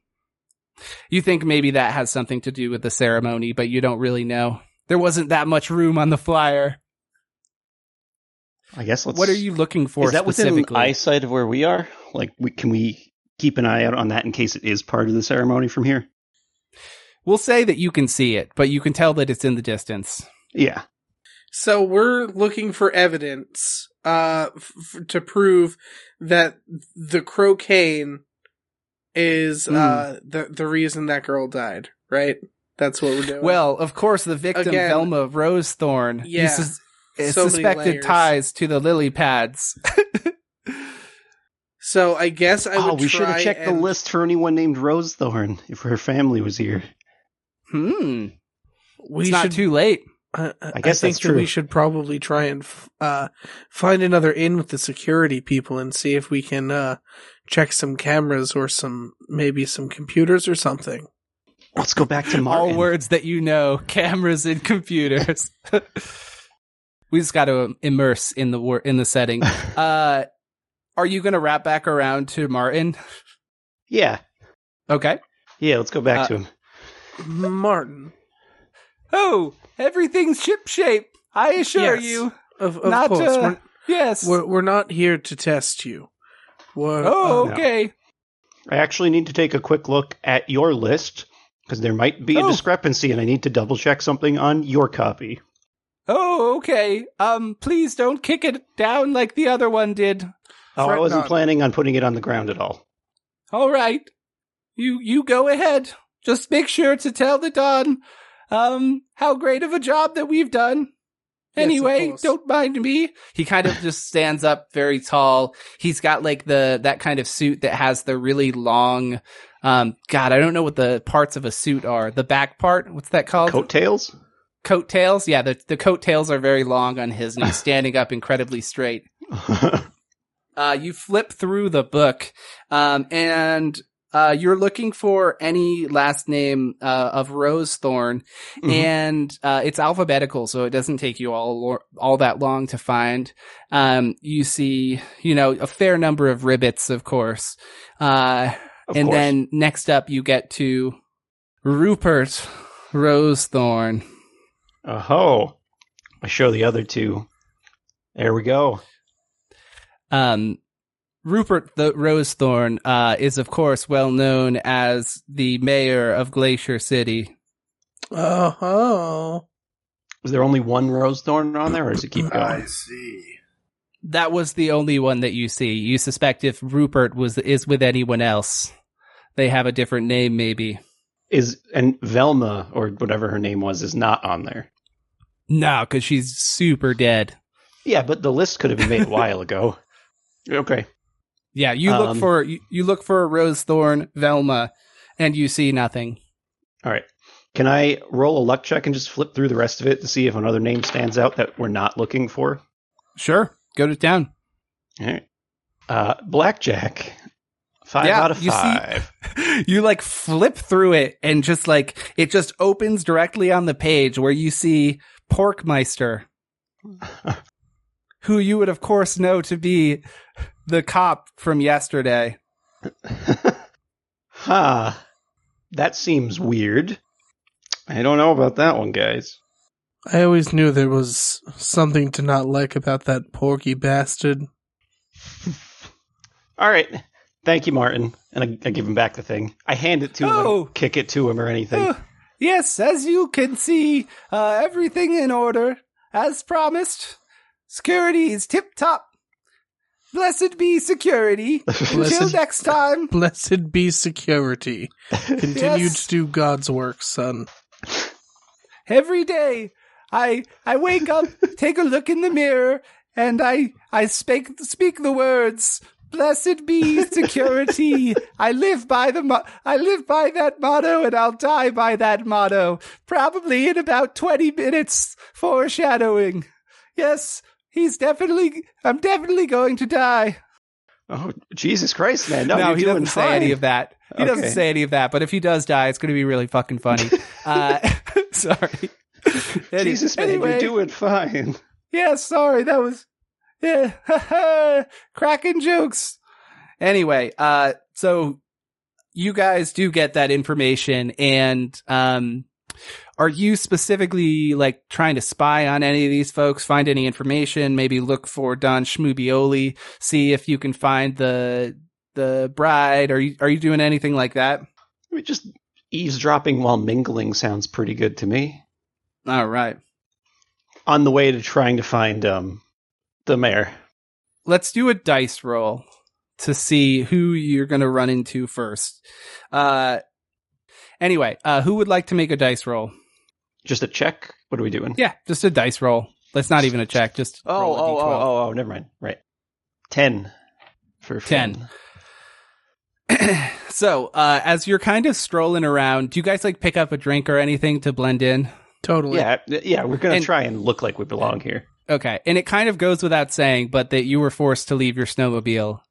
You think maybe that has something to do with the ceremony, but you don't really know. There wasn't that much room on the flyer. I guess let's. What are you looking for Is that within specifically? eyesight of where we are? Like, we, can we keep an eye out on that in case it is part of the ceremony from here? We'll say that you can see it, but you can tell that it's in the distance. Yeah. So we're looking for evidence uh f- f- to prove that the crocaine is Hmm. uh the the reason that girl died, right? That's what we're doing. Well, of course, the victim, Again- Velma Rosethorn, Yeah. uses is So suspected ties to the lily pads. <laughs> so I guess I oh, would we should have try checked the list for anyone named Rosethorn if her family was here. hmm. We It's not should too late. I, I guess think that's that true. we should probably try and f- uh, find another inn with the security people and see if we can uh, check some cameras or some maybe some computers or something. Let's go back to Martin. All words that you know, <laughs> cameras and computers. <laughs> we just got to immerse in the wor- in the setting. <laughs> Uh, are you going to wrap back around to Martin? Yeah. Okay. Yeah, let's go back Uh, to him. Martin, Oh, everything's shipshape. I assure Yes. you. of, of Not, course, uh, Yes. we're, we're we're not here to test you. We're, oh, okay. I actually need to take a quick look at your list because there might be a Oh. discrepancy and I need to double check something on your copy. Oh, okay. Um, please don't kick it down like the other one did. Oh, I wasn't not. planning on putting it on the ground at all. All right. You you go ahead. Just make sure to tell the Don um how great of a job that we've done. Yes, of Anyway, course. don't mind me. He kind of just stands up very tall. He's got like the that kind of suit that has the really long um god, I don't know what the parts of a suit are. The back part, what's that called? Coattails? coattails. Yeah, the the coattails are very long on his and he's <laughs> standing up incredibly straight. <laughs> uh, you flip through the book, um, and uh, you're looking for any last name uh, of Rosethorn, Mhm. and uh, it's alphabetical, so it doesn't take you all all that long to find. Um, you see, you know, a fair number of ribbits, of course, uh, Of and course. then next up you get to Rupert Rosethorn. Oh, I show the other two. There we go. Um, Rupert the Rosethorn uh, is, of course, well known as the mayor of Glacier City. Oh, oh. Is there only one Rosethorn on there, or does it keep going? I see. That was the only one that you see. You suspect if Rupert was is with anyone else, they have a different name, maybe. Is and Velma or whatever her name was is not on there. No, because she's super dead. Yeah, but the list could have been made a while ago. <laughs> Okay. Yeah, you look Um, for you, you look for Rosethorn Velma, and you see nothing. All right. Can I roll a luck check and just flip through the rest of it to see if another name stands out that we're not looking for? Sure. Go to town. All right. Uh, blackjack. Five Yeah, out of you see- five. <laughs> you like flip through it and just like it just opens directly on the page where you see Porkmeister, <laughs> who you would of course know to be the cop from yesterday. <laughs> huh. That seems weird. I don't know about that one, guys. I always knew there was something to not like about that porky bastard. <laughs> All right. Thank you, Martin. And I, I give him back the thing. I hand it to him. Oh. don't kick it to him or anything. Uh, yes, as you can see, uh, everything in order as promised. Security is tip top. Blessed be security. <laughs> Until next time. Blessed be security. <laughs> Continue Yes. to do God's work, son. every day i i wake up <laughs> take a look in the mirror and i i speak speak the words blessed be security i live by the mo- i live by that motto and i'll die by that motto probably in about 20 minutes foreshadowing yes he's definitely i'm definitely going to die Oh, Jesus Christ, man. No, you're he doesn't say any of that. He doesn't say any of that. But if he does die, it's going to be really fucking funny. <laughs> uh, <laughs> sorry. <laughs> Any- Jesus, man, anyway, you're doing fine. Yeah, sorry. That was yeah, cracking jokes. Anyway, uh, so you guys do get that information, and um, are you specifically like trying to spy on any of these folks? Find any information? Maybe look for Don Schmubioli. See if you can find the the bride. Are you are you doing anything like that? I mean, just eavesdropping while mingling sounds pretty good to me. All right. On the way to trying to find um the mayor. let's do a dice roll to see who you're going to run into first. Uh, anyway, uh, who would like to make a dice roll? Just a check. What are we doing? Yeah, just a dice roll. That's not even a check. Just Oh, roll a oh, D12. oh, oh, oh, never mind. Right. Ten for Ten. <clears throat> so, uh, as you're kind of strolling around, do you guys like pick up a drink or anything to blend in? Totally. Yeah, yeah, we're gonna And- try and look like we belong here. Okay, and it kind of goes without saying, but that you were forced to leave your snowmobile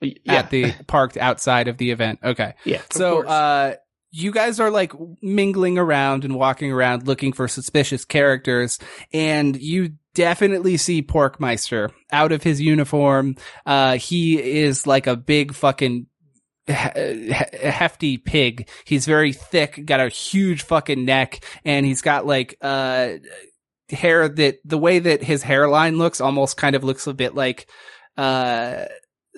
Yeah, at the parked outside of the event. Okay. yeah. So, course. uh, you guys are like mingling around and walking around looking for suspicious characters, and you definitely see Porkmeister out of his uniform. Uh, he is like a big fucking he- he- hefty pig. He's very thick, got a huge fucking neck, and he's got like, uh, hair that the way that his hairline looks almost kind of looks a bit like, uh,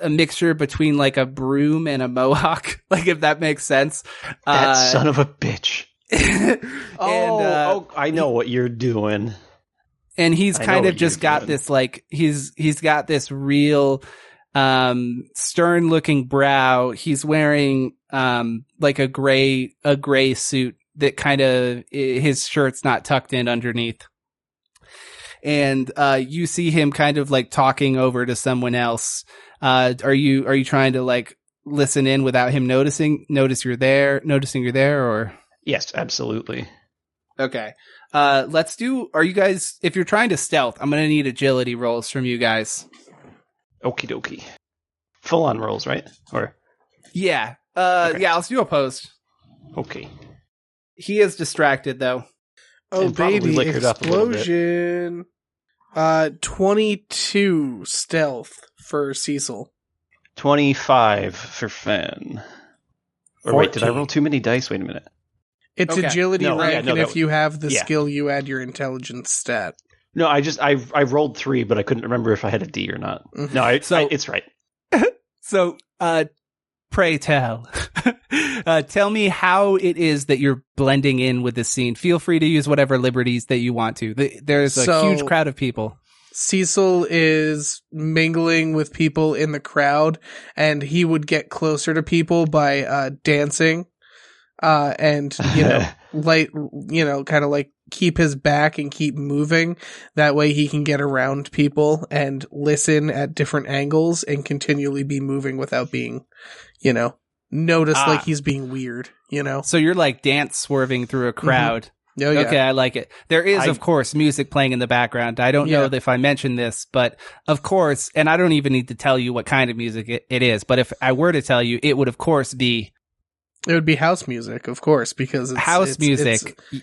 a mixture between like a broom and a mohawk, <laughs> like if that makes sense. That Uh, son of a bitch. <laughs> and, Oh, uh, oh, I know what you're doing. and he's I kind of just got doing. this like he's he's got this real um stern looking brow he's wearing um like a gray a gray suit that kind of his shirt's not tucked in underneath and uh you see him kind of like talking over to someone else uh are you are you trying to like listen in without him noticing notice you're there noticing you're there or Yes, absolutely. Okay. Uh, let's do, are you guys, if you're trying to stealth, I'm going to need agility rolls from you guys. Okie dokie. Full on rolls, right? Or Yeah. Uh, Okay. yeah, let's do a post. okay. He is distracted though. Oh And baby, liquored up a little bit. explosion. Uh, twenty-two stealth for Cecil. Twenty five for Fen. Or wait, did I roll too many dice? Wait a minute. It's Okay. agility No, rank, yeah, no, and if was- you have the yeah. skill, you add your intelligence stat. No, I just I I rolled three, but I couldn't remember if I had a D or not. Mhm. No, I, So- I it's right. <laughs> So, uh, pray tell, <laughs> uh, tell me how it is that you're blending in with the scene. Feel free to use whatever liberties that you want to. The- There's a So- huge crowd of people. Cecil is mingling with people in the crowd, and he would get closer to people by uh, dancing, uh, and you know, <laughs> light, you know, kind of like keep his back and keep moving. That way, he can get around people and listen at different angles and continually be moving without being, you know, noticed Ah. like he's being weird. You know. So you're like dance swerving through a crowd. Oh, yeah. Okay, I like it. There is, I- of course, music playing in the background. I don't know if I mentioned this, but of course, and I don't even need to tell you what kind of music it, it is. But if I were to tell you, it would, of course, be It would be house music, of course, because it's house it's- music. it's,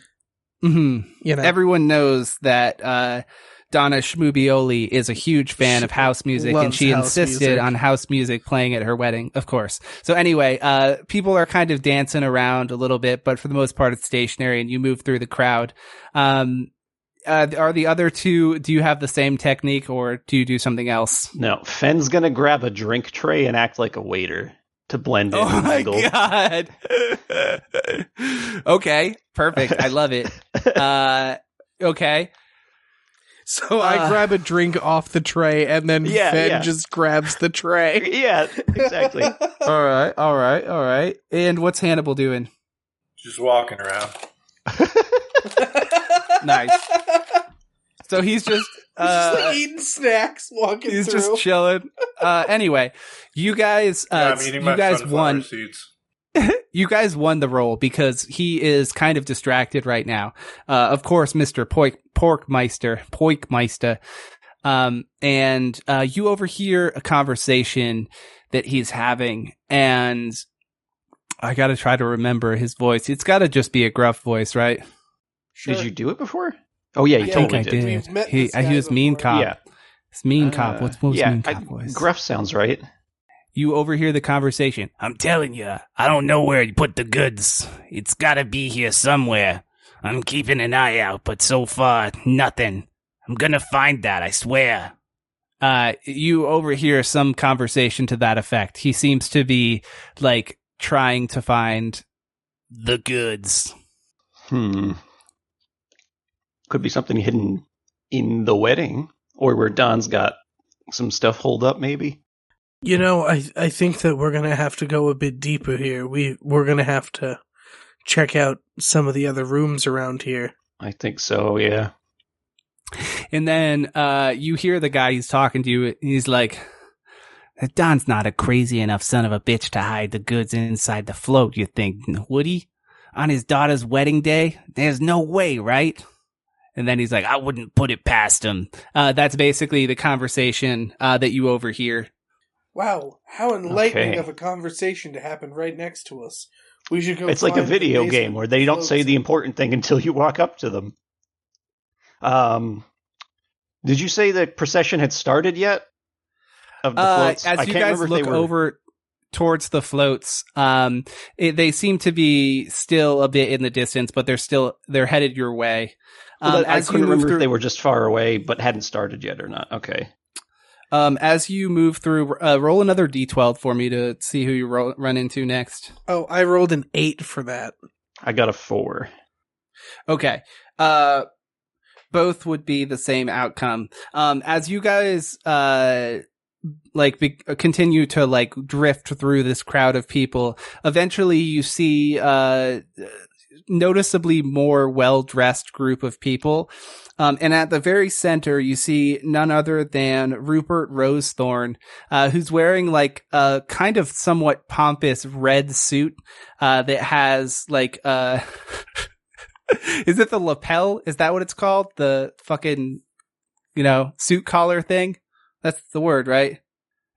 hmm you know, Everyone knows that uh, Donna Schmubioli is a huge fan of house music, and she insisted music. on house music playing at her wedding, of course. So anyway, uh, people are kind of dancing around a little bit, but for the most part, it's stationary, and you move through the crowd. Um, uh, are the other two? Do you have the same technique, or do you do something else? No, Fenn's gonna grab a drink tray and act like a waiter to blend in. Oh my mingle. god! <laughs> okay, perfect. I love it. <laughs> Uh, okay. <laughs> so I uh, grab a drink off the tray, and then Yeah, Fed yeah. just grabs the tray. <laughs> Yeah, exactly. <laughs> All right, all right, all right. And what's Hannibal doing? Just walking around. Nice. So he's just just uh, like eating snacks, walking he's through. just chilling. Uh, anyway, you guys, Yeah, uh, I'm eating you my guys won. seeds. <laughs> You guys won the role because he is kind of distracted right now. Uh, of course, Mister Pork Porkmeister, Poikmeister, um, and uh, you overhear a conversation that he's having, and I got to try to remember his voice. It's got to just be a gruff voice, right? Sure. Did you do it before? Oh yeah, you Yeah, totally I did. did. He, he guy was mean cop. Yeah. It's mean cop. Uh, What's what's yeah, mean I- cop voice? Gruff sounds right. You overhear the conversation. I'm telling you, I don't know where you put the goods. It's gotta be here somewhere. I'm keeping an eye out, but so far, nothing. I'm gonna find that, I swear. Uh, you overhear some conversation to that effect. He seems to be like trying to find. The goods. Hmm. Could be something hidden in the wedding, or where Don's got some stuff holed up. Maybe. You know, I I think that we're gonna have to go a bit deeper here. We we're gonna have to check out some of the other rooms around here. I think so. Yeah. And then uh, you hear the guy he's talking to you. He's like, Don's not a crazy enough son of a bitch to hide the goods inside the float, you think, would he? On his daughter's wedding day? There's no way, right? And then he's like, I wouldn't put it past him. Uh, that's basically the conversation uh, that you overhear. Wow, how enlightening Okay. of a conversation to happen right next to us. We should go. it's like a video game where they don't say the important thing until you walk up to them. Um, did you say the procession had started yet? Of the Uh, floats, I as you can't guys remember if look they were. over towards the floats, um, it, they seem to be still a bit in the distance, but they're still they're headed your way. Well, Um, that- I as you couldn't move remember through, if they were just far away but hadn't started yet or not. Okay. Um, as you move through, uh, roll another d12 for me to see who you ro- run into next. Oh, I rolled an eight for that. I got a four. Okay. Uh, both would be the same outcome. Um, as you guys, uh, like be- continue to like drift through this crowd of people, eventually you see, uh, noticeably more well-dressed group of people. Um, and at the very center, you see none other than Rupert Rosethorn, uh, who's wearing like a kind of somewhat pompous red suit, uh, that has like, uh, <laughs> is it the lapel? Is that what it's called? The fucking, you know, suit collar thing? That's the word, right?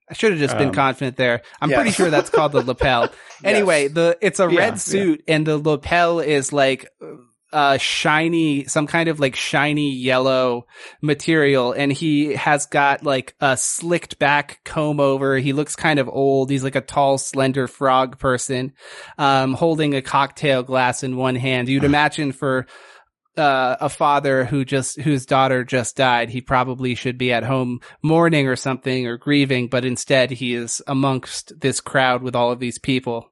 I should have just been Um, confident there. I'm yeah. pretty sure that's called the lapel. <laughs> Anyway, Yes. the it's a Yeah, red yeah. suit and the lapel is like uh shiny some kind of like shiny yellow material and he has got like a slicked back comb over he looks kind of old he's like a tall slender frog person um holding a cocktail glass in one hand you'd <sighs> imagine for uh, a father who just whose daughter just died, he probably should be at home mourning or something or grieving, but instead he is amongst this crowd with all of these people.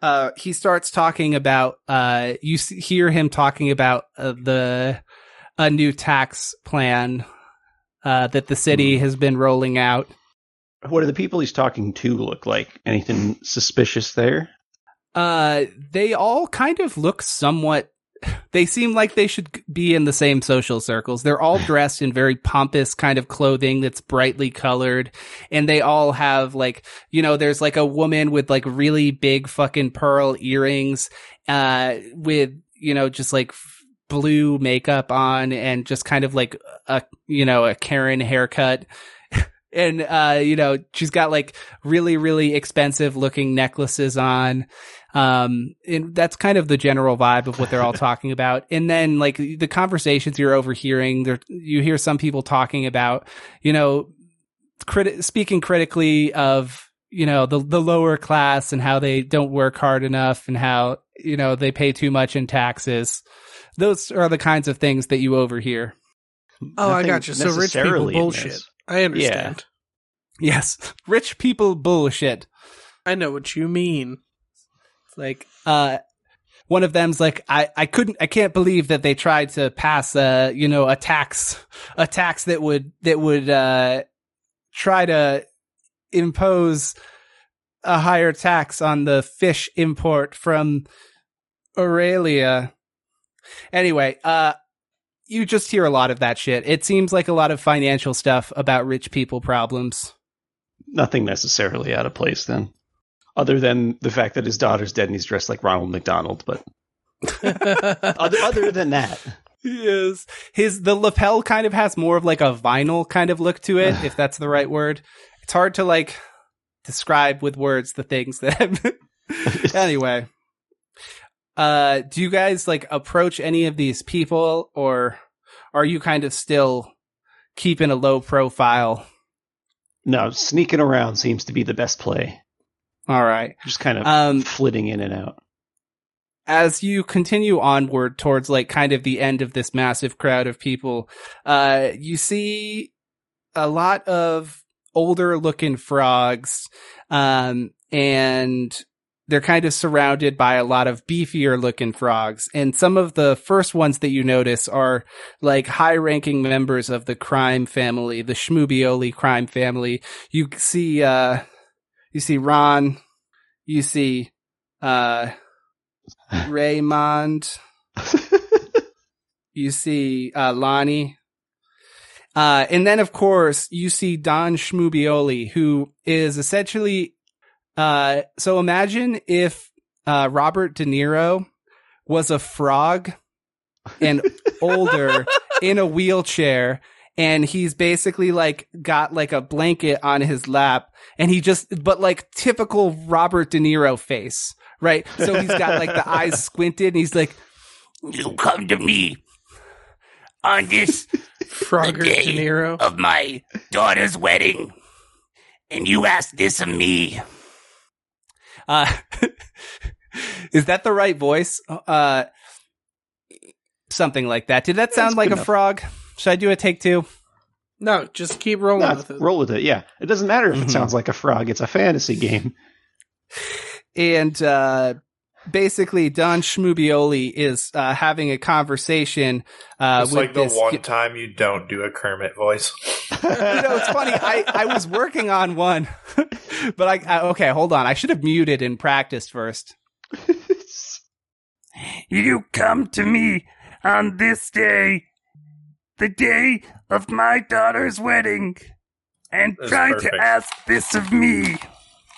Uh, he starts talking about. Uh, you hear him talking about uh, the a new tax plan uh, that the city has been rolling out. What do the people he's talking to look like? Anything suspicious there? Uh, they all kind of look somewhat they seem like they should be in the same social circles. They're all <laughs> dressed in very pompous kind of clothing that's brightly colored. And they all have like, you know, there's like a woman with like really big fucking pearl earrings, uh, with, you know, just like f- blue makeup on and just kind of like a, you know, a Karen haircut. <laughs> and, uh, you know, she's got like really, really expensive looking necklaces on. Um, and that's kind of the general vibe of what they're all <laughs> talking about. And then like the conversations you're overhearing, there, you hear some people talking about, you know, criti- speaking critically of, you know, the, the lower class and how they don't work hard enough and how, you know, they pay too much in taxes. Those are the kinds of things that you overhear. Oh, I got you. So rich people bullshit. I understand. Yes. <laughs> Rich people bullshit. I know what you mean. Like uh one of them's like I, I couldn't I can't believe that they tried to pass a you know a tax a tax that would that would uh try to impose a higher tax on the fish import from Aurelia. Anyway, uh you just hear a lot of that shit. It seems like a lot of financial stuff about rich people problems. Nothing necessarily out of place then, other than the fact that his daughter's dead and he's dressed like Ronald McDonald. But <laughs> other, other than that, Yes. His the lapel kind of has more of like a vinyl kind of look to it, <sighs> if that's the right word. It's hard to like describe with words the things that <laughs> anyway. Uh do you guys like approach any of these people or are you kind of still keeping a low profile? no, sneaking around seems to be the best play. All right. Just kind of Um flitting in and out. as you continue onward towards like kind of the end of this massive crowd of people, uh, you see a lot of older looking frogs, um, and they're kind of surrounded by a lot of beefier looking frogs. And some of the first ones that you notice are like high ranking members of the crime family, the Schmoobioli crime family. You see, uh, you see Ron, you see, uh, <laughs> Raymond. you see uh, Lonnie. Uh, and then, of course, you see Don Schmoobioli, who is essentially. Uh, so imagine if uh, Robert De Niro was a frog and <laughs> older in a wheelchair, and he's basically like got like a blanket on his lap, and he just, but like typical Robert De Niro face, right? So he's got like the eyes <laughs> squinted, and he's like, You come to me on this Frogger day De Niro. of my daughter's wedding, and you ask this of me. Uh, <laughs> is that the right voice? Uh, something like that. Did that sound That's like a enough. frog? Should I do a take two? No, just keep rolling No, with it. roll with it. Yeah, it doesn't matter if Mhm. it sounds like a frog. It's a fantasy game. <laughs> And uh, basically, Don Schmoobioli is uh, having a conversation uh, it's like the this. one time you don't do a Kermit voice. <laughs> <laughs> you know, it's funny. I, I was working on one, but I, I okay. Hold on. I should have muted and practiced first. You come to me on this day, the day of my daughter's wedding, and That's try perfect. to ask this of me.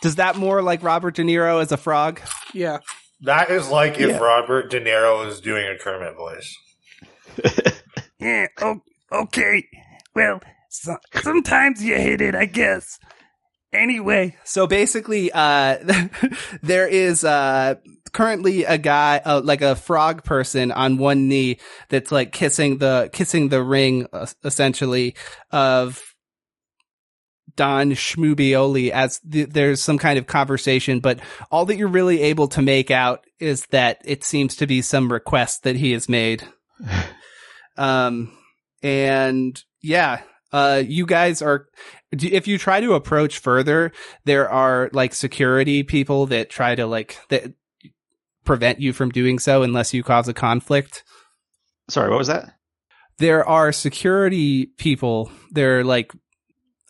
Does that more like Robert De Niro as a frog? Yeah. That is like if Yeah. Robert De Niro is doing a Kermit voice. <laughs> Yeah, oh, okay. Well, so, sometimes you hit it, I guess. Anyway, So basically, uh, <laughs> there is, uh, currently a guy, uh, like a frog person on one knee that's like kissing the, kissing the ring, uh, essentially, of Don Schmoobioli as th- there's some kind of conversation, but all that you're really able to make out is that it seems to be some request that he has made. <laughs> um, and yeah, uh, you guys are, if you try to approach further, there are like security people that try to like, that prevent you from doing so unless you cause a conflict Sorry, what was that? there are security people. They're like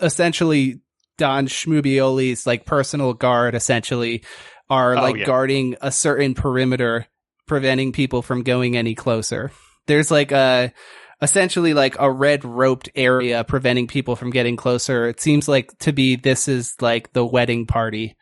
essentially Don Schmoobioli's like personal guard essentially are Oh, like yeah. guarding a certain perimeter preventing people from going any closer. There's like a essentially like a red roped area preventing people from getting closer. It seems like to be this is like the wedding party.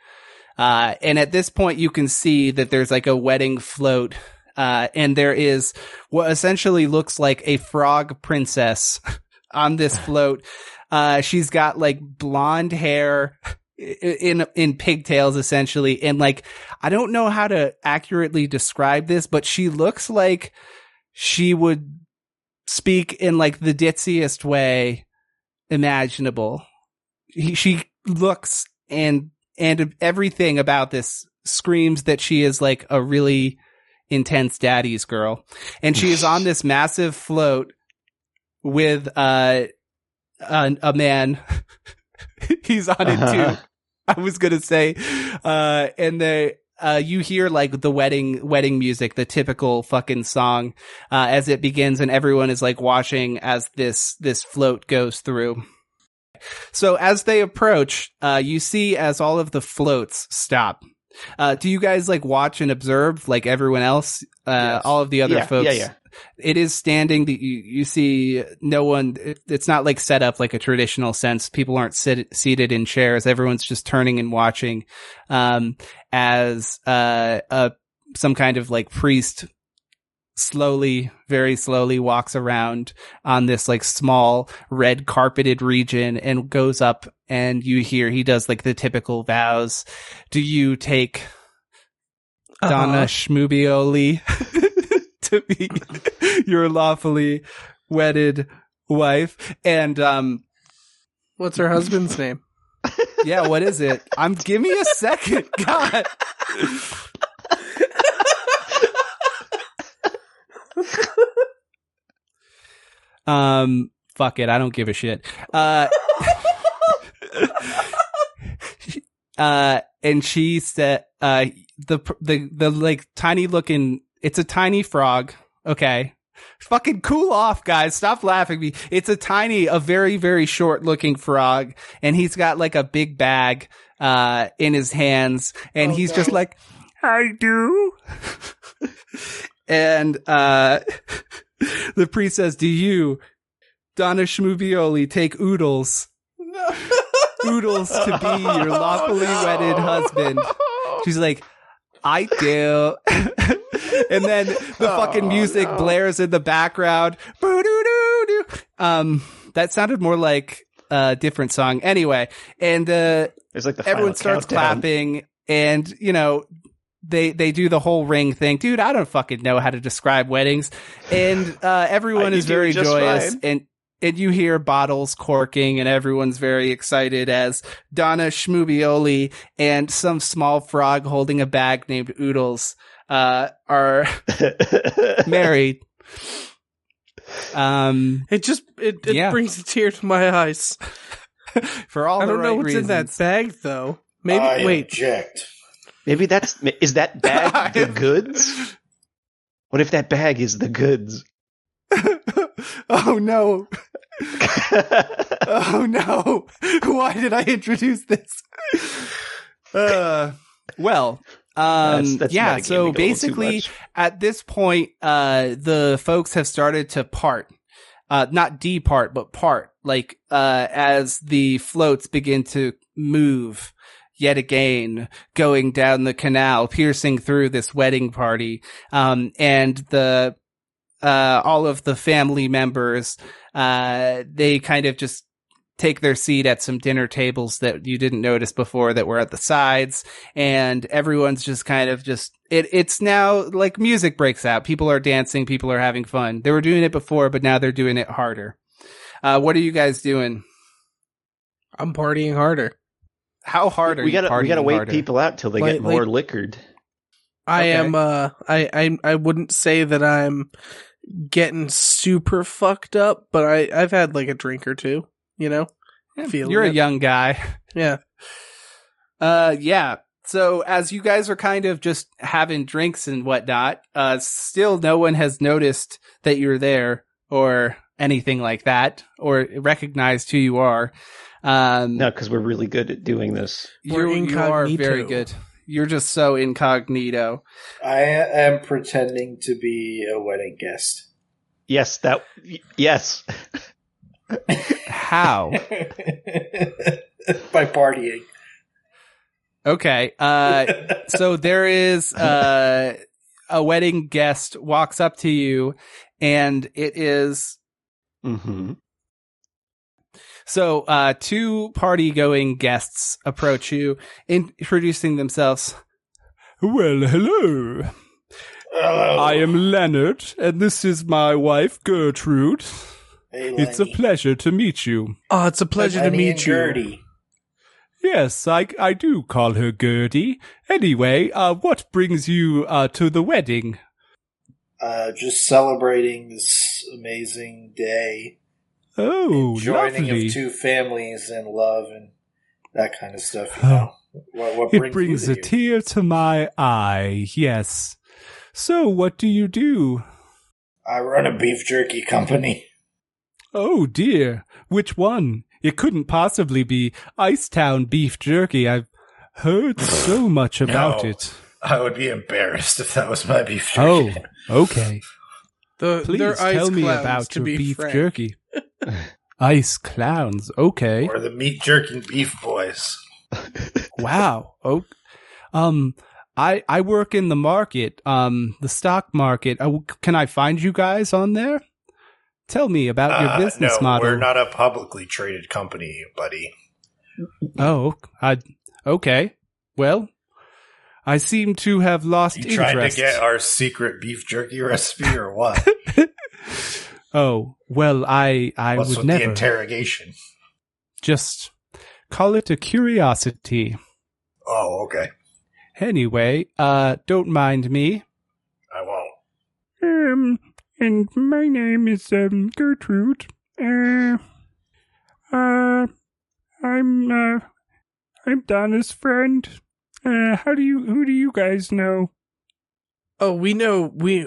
Uh, and at this point you can see that there's like a wedding float uh, and there is what essentially looks like a frog princess <laughs> on this <laughs> float. Uh, she's got like blonde hair in, in pigtails essentially. And like, I don't know how to accurately describe this, but she looks like she would speak in like the ditziest way imaginable. He, she looks and, and everything about this screams that she is like a really intense daddy's girl. And she is on <laughs> this massive float with, uh, a, a man. <laughs> He's on it Uh-huh. too. I was gonna say, uh, and the, uh, you hear like the wedding, wedding music, the typical fucking song, uh, as it begins and everyone is like watching as this, this float goes through. So as they approach, uh, you see as all of the floats stop. Uh, do you guys like watch and observe like everyone else? Uh, Yes. all of the other Yeah, folks. yeah, yeah. It is standing. The, you, you see no one. It, it's not like set up like a traditional sense. People aren't sit, seated in chairs. Everyone's just turning and watching, um, as, uh, a, some kind of like priest slowly, very slowly walks around on this like small red carpeted region and goes up and you hear he does like the typical vows. Do you take Donna Uh-huh. Schmubioli <laughs> to be your lawfully wedded wife. And um What's her husband's name? yeah, what is it? I'm give me a second. God. <laughs> <laughs> um fuck it, I don't give a shit. Uh <laughs> uh and she said uh the the the like tiny looking it's a tiny frog okay? Fucking cool off guys stop laughing at me. It's a tiny a very very short looking frog and he's got like a big bag uh in his hands and he's just like i do <laughs> and uh <laughs> the priest says do you donna schmubioli take oodles <laughs> oodles to be your lawfully wedded husband. She's like, I do. <laughs> and then the fucking music blares in the background. Um, that sounded more like a different song. Anyway, and, uh, There's like the everyone starts countdown. clapping and, you know, they, they do the whole ring thing. Dude, I don't fucking know how to describe weddings. And, uh, <laughs> everyone is very joyous fine. and, and you hear bottles corking and everyone's very excited as Donna Schmubioli and some small frog holding a bag named Oodles, uh, are <laughs> married. Um, It just it, it Yeah. brings a tear to my eyes. <laughs> for all I the don't know right what's in that bag though. Maybe I wait. object. Maybe that's <laughs> is that bag <laughs> the goods? What if that bag is the goods? <laughs> oh no. Oh no. Why did I introduce this? Uh, well, um, That's- that's yeah, so basically at this point, uh, the folks have started to part, uh, not depart, but part, like, uh, as the floats begin to move yet again, going down the canal, piercing through this wedding party. Um, and the, uh, all of the family members, uh, they kind of just take their seat at some dinner tables that you didn't notice before that were at the sides. And everyone's just kind of just it it's now like music breaks out. People are dancing. People are having fun. They were doing it before but now they're doing it harder. Uh what are you guys doing? I'm partying harder. How hard are we gotta we gotta wait harder? people out till they Like- get more like- liquored. I Okay. am uh I, I I wouldn't say that I'm getting super fucked up, but I I've had like a drink or two, you know? Yeah, you're a young guy <laughs> Yeah. Uh, yeah. So as you guys are kind of just having drinks and whatnot, uh, still no one has noticed that you're there or anything like that or recognized who you are. Um, No, because we're really good at doing this. you're, We're you are incognito. very good. You're just so incognito. I am pretending to be a wedding guest. Yes, that. Yes. How? <laughs> By partying. Okay. Uh, <laughs> so there is uh, a wedding guest walks up to you, and it is hmm so uh, two party going guests approach you, introducing themselves. Well, hello. Hello. I am Leonard, and this is my wife Gertrude. Hey, It's a pleasure to meet you. Oh, it's a pleasure to meet you. Gertie. Yes, I I do call her Gertie. Anyway, uh, what brings you uh to the wedding? Uh, just celebrating this amazing day. Oh, joining lovely. of two families and love and that kind of stuff. You Oh. know, what, what It brings you a here? tear to my eye. Yes. So, what do you do? I run a beef jerky company. Oh dear, which one? It couldn't possibly be Icetown beef jerky. I've heard so <sighs> much about No. it. I would be embarrassed if that was my beef jerky. Oh, okay. The, Please tell me about to your be beef frank. jerky. Ice clowns. Okay. Or the meat jerking beef boys. <laughs> Wow. Oh, um, I I work in the market, um, the stock market. Uh, can I find you guys on there? Tell me about your Uh, business no, model. we're not a publicly traded company, buddy. Oh, I okay. Well, I seem to have lost You trying to get our secret beef jerky recipe or what? <laughs> oh, well, I I What's would with the never interrogation? just call it a curiosity. Oh, okay. Anyway, uh, don't mind me. I won't. Um, and my name is um Gertrude. Uh, uh, I'm uh, I'm Donna's friend. Uh, how do you who do you guys know? Oh, we know we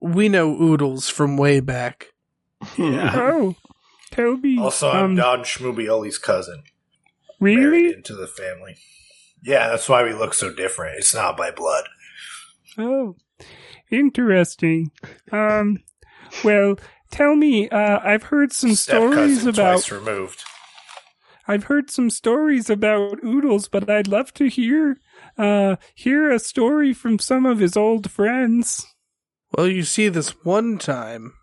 we know Oodles from way back. <laughs> Yeah. Oh, tell me. Also, I'm um, Don Schmoobioli's cousin. Married really? into the family. Yeah, that's why we look so different. It's not by blood. Oh, interesting. Um, well, tell me. Uh, I've heard some Step stories about. twice removed. I've heard some stories about Oodles, but I'd love to hear uh hear a story from some of his old friends. Well, you see, this one time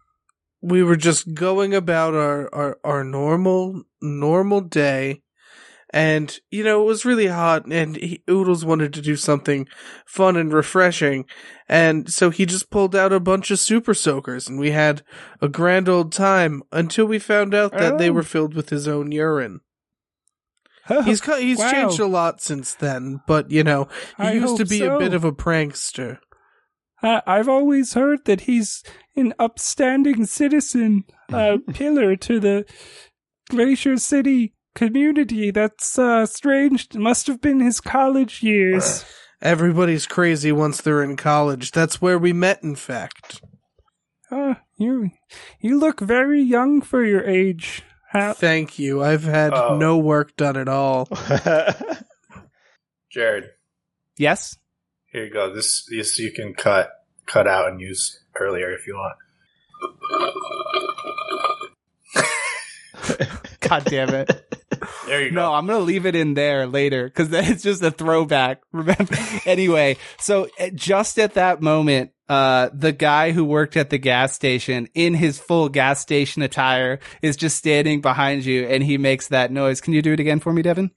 we were just going about our our, our normal normal day. And, you know, it was really hot and he, Oodles wanted to do something fun and refreshing. And so he just pulled out a bunch of super soakers and we had a grand old time until we found out that they Oh. were filled with his own urine. He's he's Wow. changed a lot since then, but you know, he I used to be a bit of a prankster. Uh, I've always heard that he's an upstanding citizen, a <laughs> pillar to the Glacier City community. That's uh, strange. It must have been his college years. <sighs> Everybody's crazy once they're in college. That's where we met, in fact. Uh, you, you look very young for your age. How, <laughs> Thank you. I've had Oh. no work done at all. <laughs> Jared, yes. here you go. This this you can cut cut out and use earlier if you want. <laughs> God damn it. There you go. No. I'm gonna leave it in there later because then it's just a throwback. Remember? anyway, so uh, just at that moment, uh, the guy who worked at the gas station in his full gas station attire is just standing behind you, and he makes that noise. Can you do it again for me, Devin?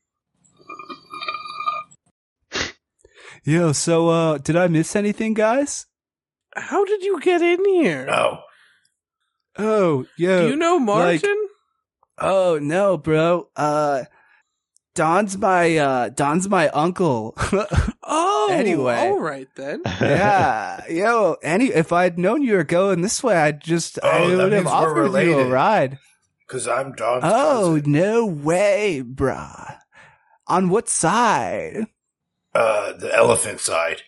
Yo, so uh, did I miss anything, guys? How did you get in here? No. Oh, yo, Do you know like- Martin? Oh no, bro. Uh, Don's my uh, Don's my uncle. <laughs> oh, anyway. all right then. yeah, yo. Any if I'd known you were going this way, I'd just I Oh, that would have means we're offered you a ride. Because I'm Don's Oh cousin. no way, bruh. On what side? Uh, the elephant side.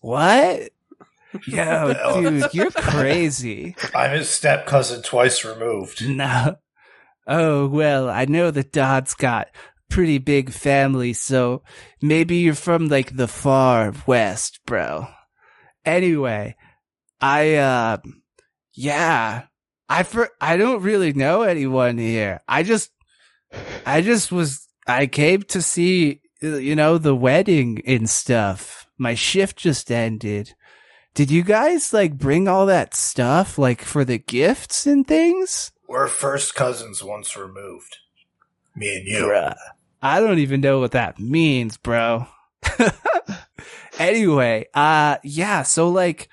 What? <laughs> Yo, dude, you're crazy. <laughs> I'm his step cousin twice removed. No. Oh well, I know that Dodd's got pretty big family, so maybe you're from like the far west, bro. Anyway, I uh yeah, I for I don't really know anyone here. I just I just was I came to see you know the wedding and stuff. My shift just ended. Did you guys like bring all that stuff like for the gifts and things? We're first cousins once removed. Me and you. Bruh. I don't even know what that means, bro. <laughs> anyway, uh, yeah, so like,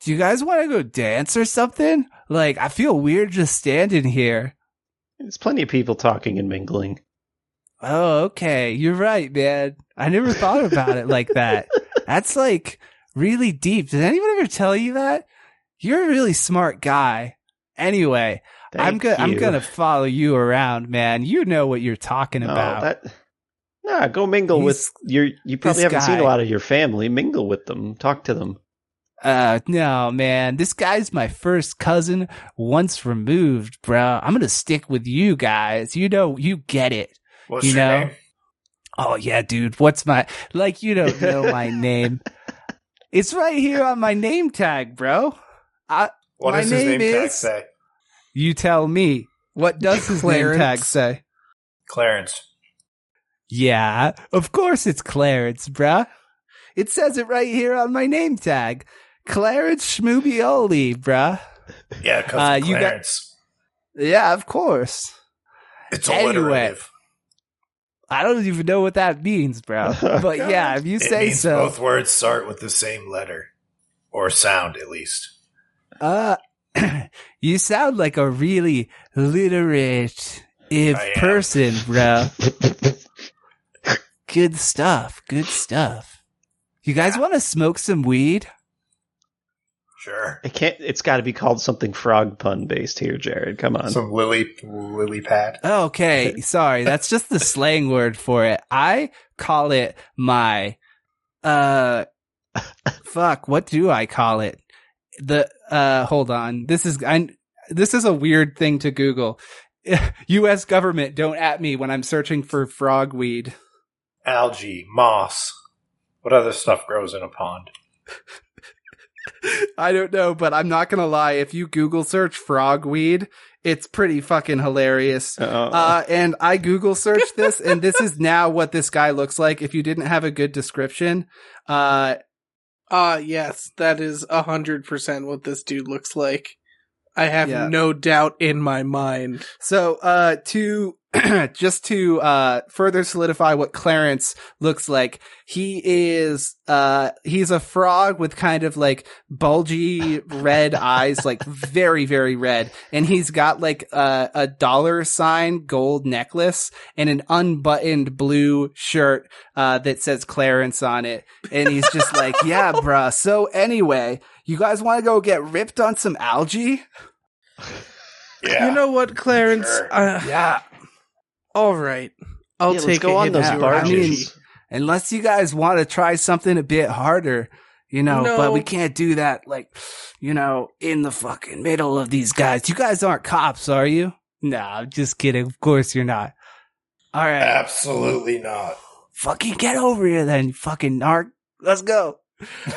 do you guys want to go dance or something? Like, I feel weird just standing here. There's plenty of people talking and mingling. Oh, okay. You're right, man. I never thought about it like that. <laughs> That's like really deep. Did anyone ever tell you that? You're a really smart guy. Anyway, I'm Thank gonna I'm gonna follow you around, man. You know what you're talking No, about. that. Nah, go mingle with your. You probably haven't seen a lot of your family. Mingle with them. Talk to them. Uh, no, man. This guy's my first cousin once removed, bro. I'm gonna stick with you guys. You know, you get it. What's You your know? name? Oh, yeah, dude. What's my, like, you don't know my <laughs> name. It's right here on my name tag, bro. I, What My does his name name tag is- say? You tell me. What does his name tag say? Clarence. Yeah, of course it's Clarence, bruh. It says it right here on my name tag. Clarence Schmoobioli, bruh. Yeah, cousin Uh, you got- Clarence. Yeah, of course. it's anyway. alliterative. I don't even know what that means, bro. <laughs> But yeah, if you It say means so. both words start with the same letter. Or sound, at least. Uh, <clears throat> <clears throat> you sound like a really literate if person, bro. <laughs> Good stuff. Good stuff. You guys want to smoke some weed? Sure. It can't. It's got to be called something frog pun based here, Jared. Come on. Some lily lily pad. Okay, sorry. That's just the slang word for it. I call it my uh <laughs> fuck, what do I call it? The uh hold on. This is I this is a weird thing to Google. <laughs> US government don't at me when I'm searching for frog weed. Algae, moss. What other stuff grows in a pond? <laughs> I don't know, but I'm not going to lie if you Google search frog weed, it's pretty fucking hilarious. Uh, Uh, and I Google searched this, and this is <laughs> now what this guy looks like. If you didn't have a good description, uh, Uh yes, that is a hundred percent what this dude looks like. I have Yeah. no doubt in my mind. so uh, to <clears throat> just to uh further solidify what Clarence looks like, he is uh he's a frog with kind of like bulgy red eyes, like very very red, and he's got like a, a dollar sign gold necklace and an unbuttoned blue shirt uh that says Clarence on it, and he's just like, <laughs> yeah, bruh. So anyway, you guys want to go get ripped on some algae? Yeah. You know what, Clarence? Sure. Uh, Yeah. All right. I'll yeah, take let's go a on those at barges. I mean, unless you guys want to try something a bit harder, you know, No. but we can't do that like, you know, in the fucking middle of these guys. You guys aren't cops, are you? No, I'm just kidding. Of course you're not. All right. Absolutely not. fucking get over here then, fucking narc. Let's go.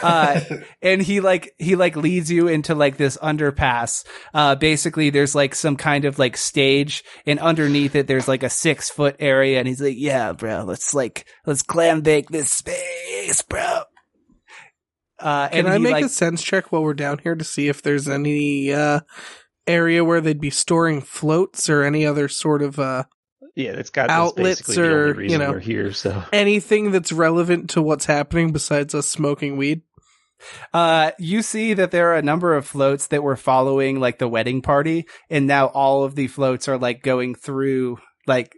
Uh, and he like he like leads you into like this underpass. Uh, basically, there's like some kind of like stage, and underneath it, there's like a six foot area. And he's like, "Yeah, bro, let's like let's clam bake this space, bro." Uh, Can and I he, make like, a sense check while we're down here to see if there's any uh, area where they'd be storing floats or any other sort of uh, yeah, it's got outlets that's basically the only or, you know. we're here. So anything that's relevant to what's happening besides us smoking weed? Uh, you see that there are a number of floats that were following like the wedding party, and now all of the floats are like going through, like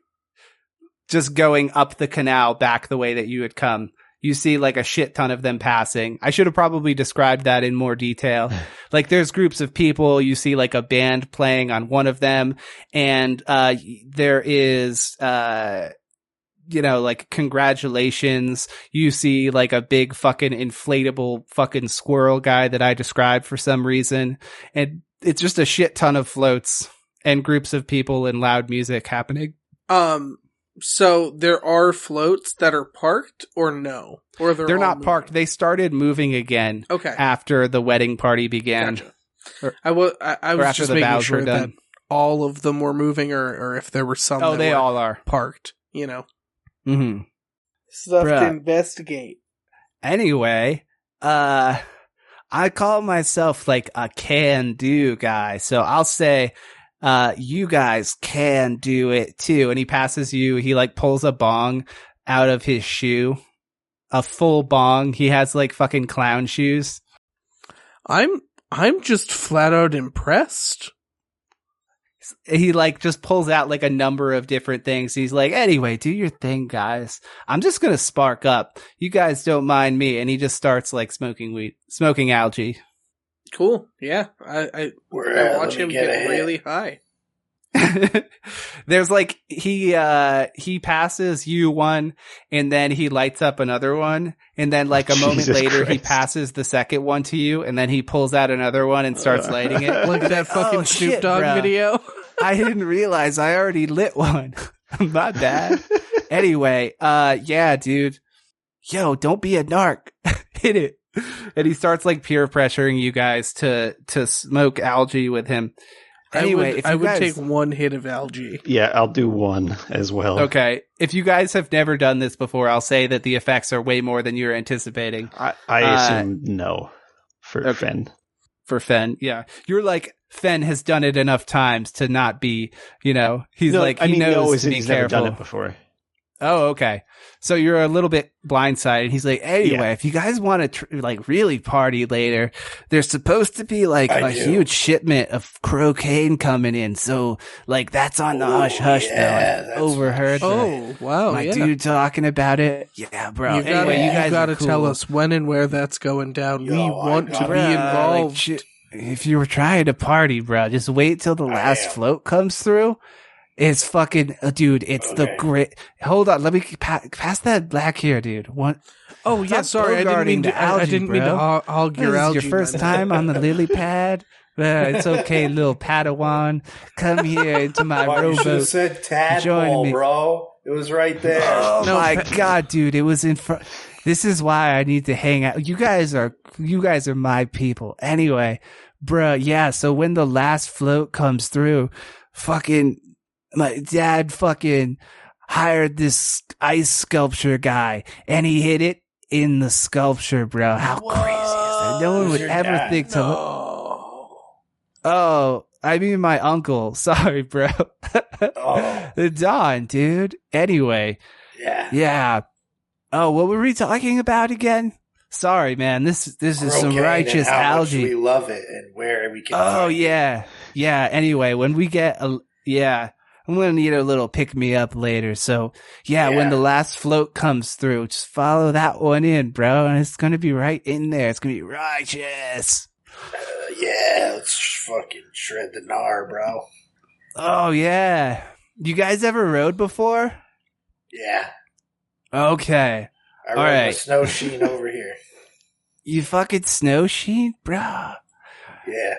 just going up the canal back the way that you had come. You see like a shit ton of them passing. I should have probably described that in more detail. <laughs> like there's groups of people. You see like a band playing on one of them, and uh, there is uh, you know, like congratulations. You see like a big fucking inflatable fucking squirrel guy that I described for some reason. And it's just a shit ton of floats and groups of people and loud music happening. Um, So there are floats that are parked, or no, or they're They're not moving? parked. They started moving again Okay, after the wedding party began. gotcha. Or- I was I, I was just the making sure that all of them were moving, or or if there were some. Oh, that they were all are. parked. You know, hmm stuff Bruh. to investigate. Anyway, uh, I call myself like a can do guy. So I'll say, uh, you guys can do it too. And he passes you, he like pulls a bong out of his shoe, a full bong. He has like fucking clown shoes. I'm I'm just flat out impressed. He like just pulls out like a number of different things. He's like, anyway, do your thing, guys. I'm just going to spark up. You guys don't mind me. And he just starts like smoking weed, smoking algae. Cool. Yeah, I I, We're, I watch him get get really high. <laughs> There's like he uh he passes you one and then he lights up another one and then like a <laughs> moment Jesus later he passes the second one to you and then he pulls out another one and starts Uh. lighting it. <laughs> Like that fucking Oh, Snoop Dogg video. I didn't realize I already lit one. My bad. Anyway, uh yeah, dude. Yo, don't be a narc. Hit it. <laughs> And he starts like peer pressuring you guys to to smoke algae with him. Anyway, I would, if you I would guys- take one hit of algae. Yeah, I'll do one as well. Okay. If you guys have never done this before, I'll say that the effects are way more than you're anticipating I, I Uh, assume no for okay. Fen. for Fen. Yeah. You're like, Fen has done it enough times to not be, you know, he's no, like, I he mean, knows no, to as in be he's never careful. done it before. Oh, okay. So you're a little bit blindsided. He's like, anyway, Yeah. if you guys want to tr- like really party later, there's supposed to be like I a do. huge shipment of cocaine coming in. So like that's on the Ooh, hush hush yeah, bill. that's I overheard the- Oh wow! my yeah. dude talking about it. Yeah, bro. you gotta, anyway, you you guys gotta cool. tell us when and where that's going down. we Yo, I want to be Bruh, like, involved. if you were trying to party, bro, just wait till the last float comes through. It's fucking, uh, dude. It's the Okay. great. Hold on, let me pa- pass that black here, dude. What? oh yeah, Stop sorry, I didn't mean to. the I, I didn't mean to bro. hog, hog This your is algae. your first time on the lily <laughs> pad. Uh, it's okay, little Padawan. Come here into my Why, you should have said Join tadpole, me. bro. It was right there. Oh No, my pa- god, dude! It was in front. This is why I need to hang out. You guys are, you guys are my people. Anyway, bruh, yeah. So when the last float comes through, fucking, my dad fucking hired this ice sculpture guy, and he hit it in the sculpture, bro. How crazy is that? No one would ever dad? think to. No. Oh, I mean my uncle. <laughs> Sorry, bro. Oh. <laughs> the Don, dude. Anyway. Yeah. Yeah. Oh, what were we talking about again? Sorry, man. This this is some righteous algae. we love it and where we can. Oh find it. yeah, yeah. Anyway, when we get a yeah, I'm gonna need a little pick me up later. So yeah, when the last float comes through, just follow that one in, bro, and it's gonna be right in there. It's gonna be righteous. Uh, yeah. Let's fucking shred the gnar, bro. Oh yeah. You guys ever rode before? Yeah. Okay. I All rode the right. snow sheen over here. <laughs> You fucking snow sheet, bro. Yeah.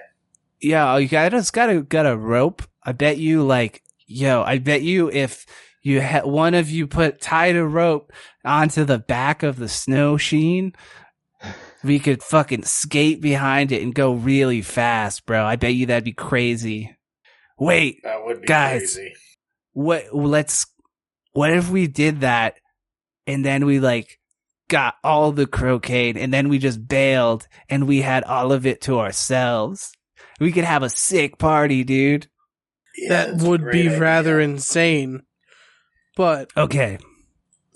Yeah, you guys got a got a rope. I bet you like, yo, I bet you if you had one of you put tied a rope onto the back of the snow sheen, <laughs> we could fucking skate behind it and go really fast, bro. I bet you that'd be crazy. Wait, That would be Guys. crazy. what? Let's. What if we did that, and then we like got all the cocaine, and then we just bailed, and we had all of it to ourselves. We could have a sick party, dude. Yeah, that would be idea. rather insane. But Okay,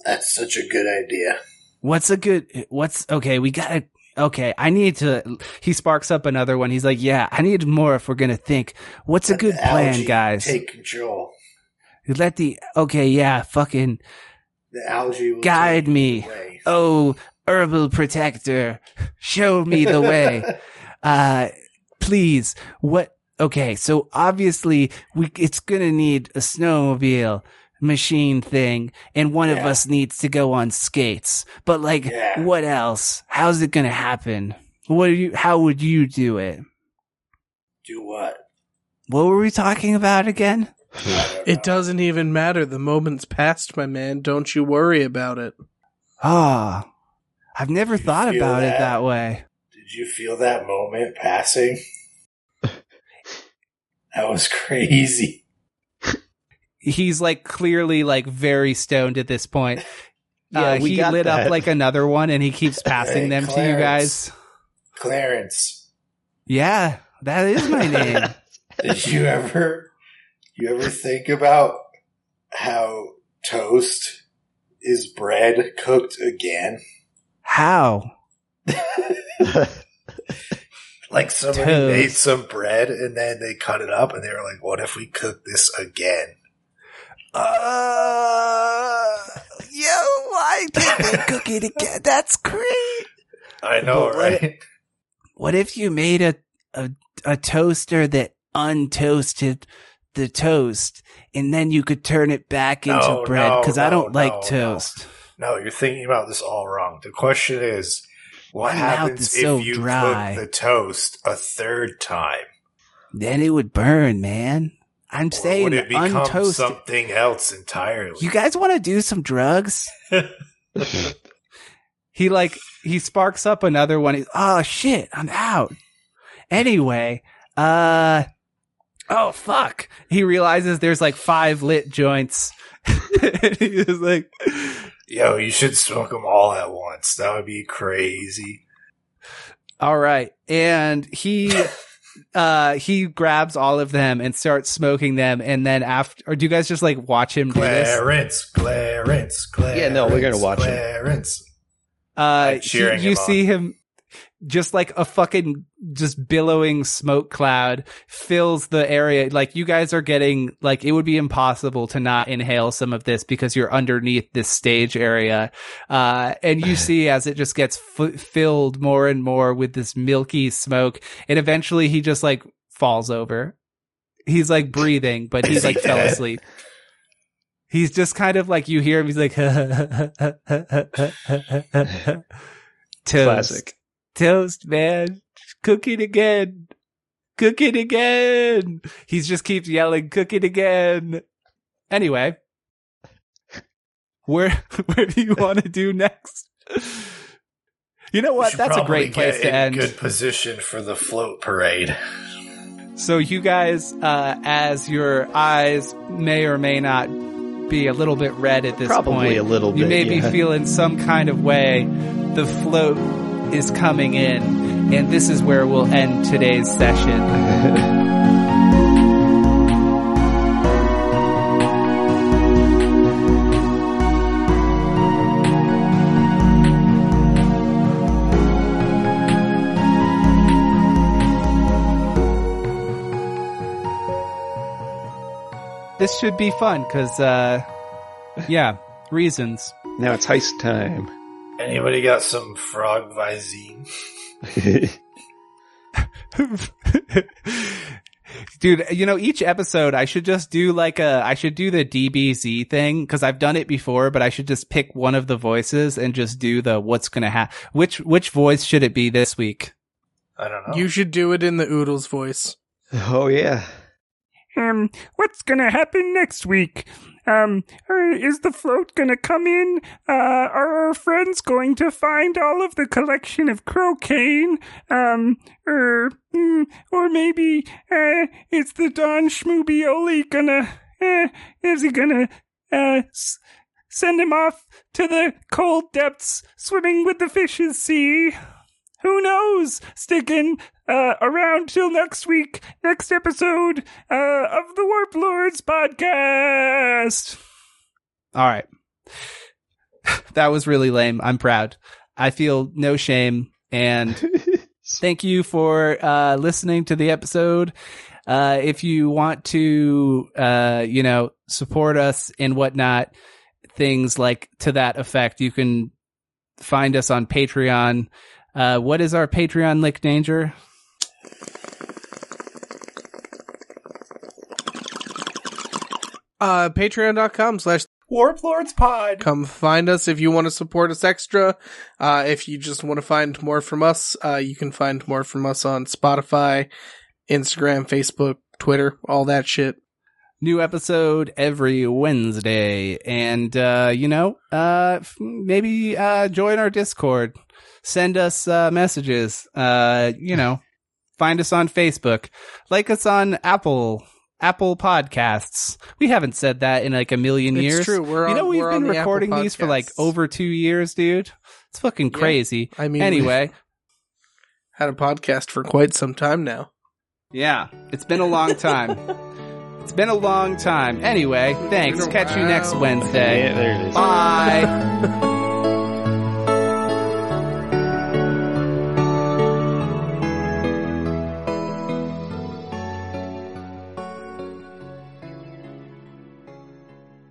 That's such a good idea. what's a good? What's okay? We gotta. Okay, I need to. He sparks up another one. He's like, "Yeah, I need more if we're gonna think. What's a good the plan, algae guys? Take control. Let the okay, yeah, fucking The algae will Guide me. the oh, herbal protector, show me the way." <laughs> uh please what okay so obviously we it's gonna need a snowmobile machine thing and one of us needs to go on skates but like Yeah. what else how's it gonna happen what do you how would you do it Do what? what were we talking about again It doesn't even matter. The moment's past, my man. Don't you worry about it. Ah, I've never You thought feel about it that? that way. Did you feel that moment passing? That was crazy. He's like clearly like very stoned at this point. <laughs> Yeah, uh, we he got lit up like another one and he keeps <laughs> passing Hey, them to you guys. Clarence, Yeah, that is my <laughs> name. did you ever you ever think about how toast is bread cooked again? How? Like somebody Toast. made some bread and then they cut it up and they were like, "What if we cook this again?" Uh, yo, why did they cook it again? That's great. I know, what- right? What if you made a, a a toaster that untoasted the toast, and then you could turn it back into No, bread? no, Because I don't no, like no, toast. No, you're thinking about this all wrong. The question is, what My happens if so you dry. cook the toast a third time? Then it would burn, man. I'm Or saying would it become untoasted. something else entirely? You guys want to do some drugs? <laughs> he like he sparks up another one. He's, oh shit, I'm out. Anyway, uh oh fuck. He realizes there's like five lit joints. <laughs> and he is like Yo, you should smoke them all at once. That would be crazy. all right. And he <laughs> uh he grabs all of them and starts smoking them and then after or do you guys just like watch him do this? Clarence, Clarence, Clarence. Yeah, no, we're gonna watch him. Clarence. Uh, I'm cheering he- you him see him just like a fucking just billowing smoke cloud fills the area. Like you guys are getting like it would be impossible to not inhale some of this because you're underneath this stage area. Uh, and you <sighs> see as it just gets f- filled more and more with this milky smoke, and eventually he just like falls over. He's like breathing, but he's like fell <laughs> asleep. He's just kind of like you hear him. He's like, <laughs> <laughs> Classic. Toast, man, cook it again, cook it again. He's just keeps yelling, cook it again. Anyway, where <laughs> where do you want to do next? You know what? That's a great place get to in end. Good position for the float parade. So you guys, uh, as your eyes may or may not be a little bit red at this Probably point, a little you bit. may be feeling some kind of way. The float is coming in, and this is where we'll end today's session. This should be fun because, uh, yeah, reasons. now it's heist time. Anybody got some frog Visine? <laughs> Dude, you know, each episode I should just do like a, I should do the DBZ thing because I've done it before, but I should just pick one of the voices and just do the what's gonna happen. Which, which voice should it be this week? I don't know. You should do it in the Oodles voice. oh yeah. Um, what's gonna happen next week? Um, er, is the float gonna come in? Uh, are our friends going to find all of the collection of cocaine? Um, or, mm, or maybe, uh, is the Don Schmoobioli gonna, uh, is he gonna, uh, s- send him off to the cold depths swimming with the fishes, see? Who knows? Sticking uh, around till next week, next episode uh, of the Warp Lords podcast. All right. <sighs> that was really lame. I'm proud. I feel no shame. And <laughs> thank you for uh, listening to the episode. Uh, if you want to, uh, you know, support us and whatnot, things like to that effect, you can find us on Patreon. Uh, what is our Patreon link, Danger? Uh, patreon.com slash Warp Lords Pod. come find us if you want to support us extra. Uh, if you just want to find more from us, uh, you can find more from us on Spotify, Instagram, Facebook, Twitter, all that shit. New episode every Wednesday. And, uh, you know, uh, f- maybe, uh, join our Discord. Send us, uh, messages. Uh, you know, find us on Facebook. Like us on Apple, Apple podcasts. We haven't said that in like a million It's years. true. We're you know, on- we've we're been on the recording these for like over two years, dude. It's fucking Yeah. crazy. I mean, Anyway, had a podcast for quite some time now. yeah, it's been a long time. <laughs> it's been a long time. Anyway, thanks. been a Catch you next. Wednesday. Yeah, there it is. Bye. <laughs>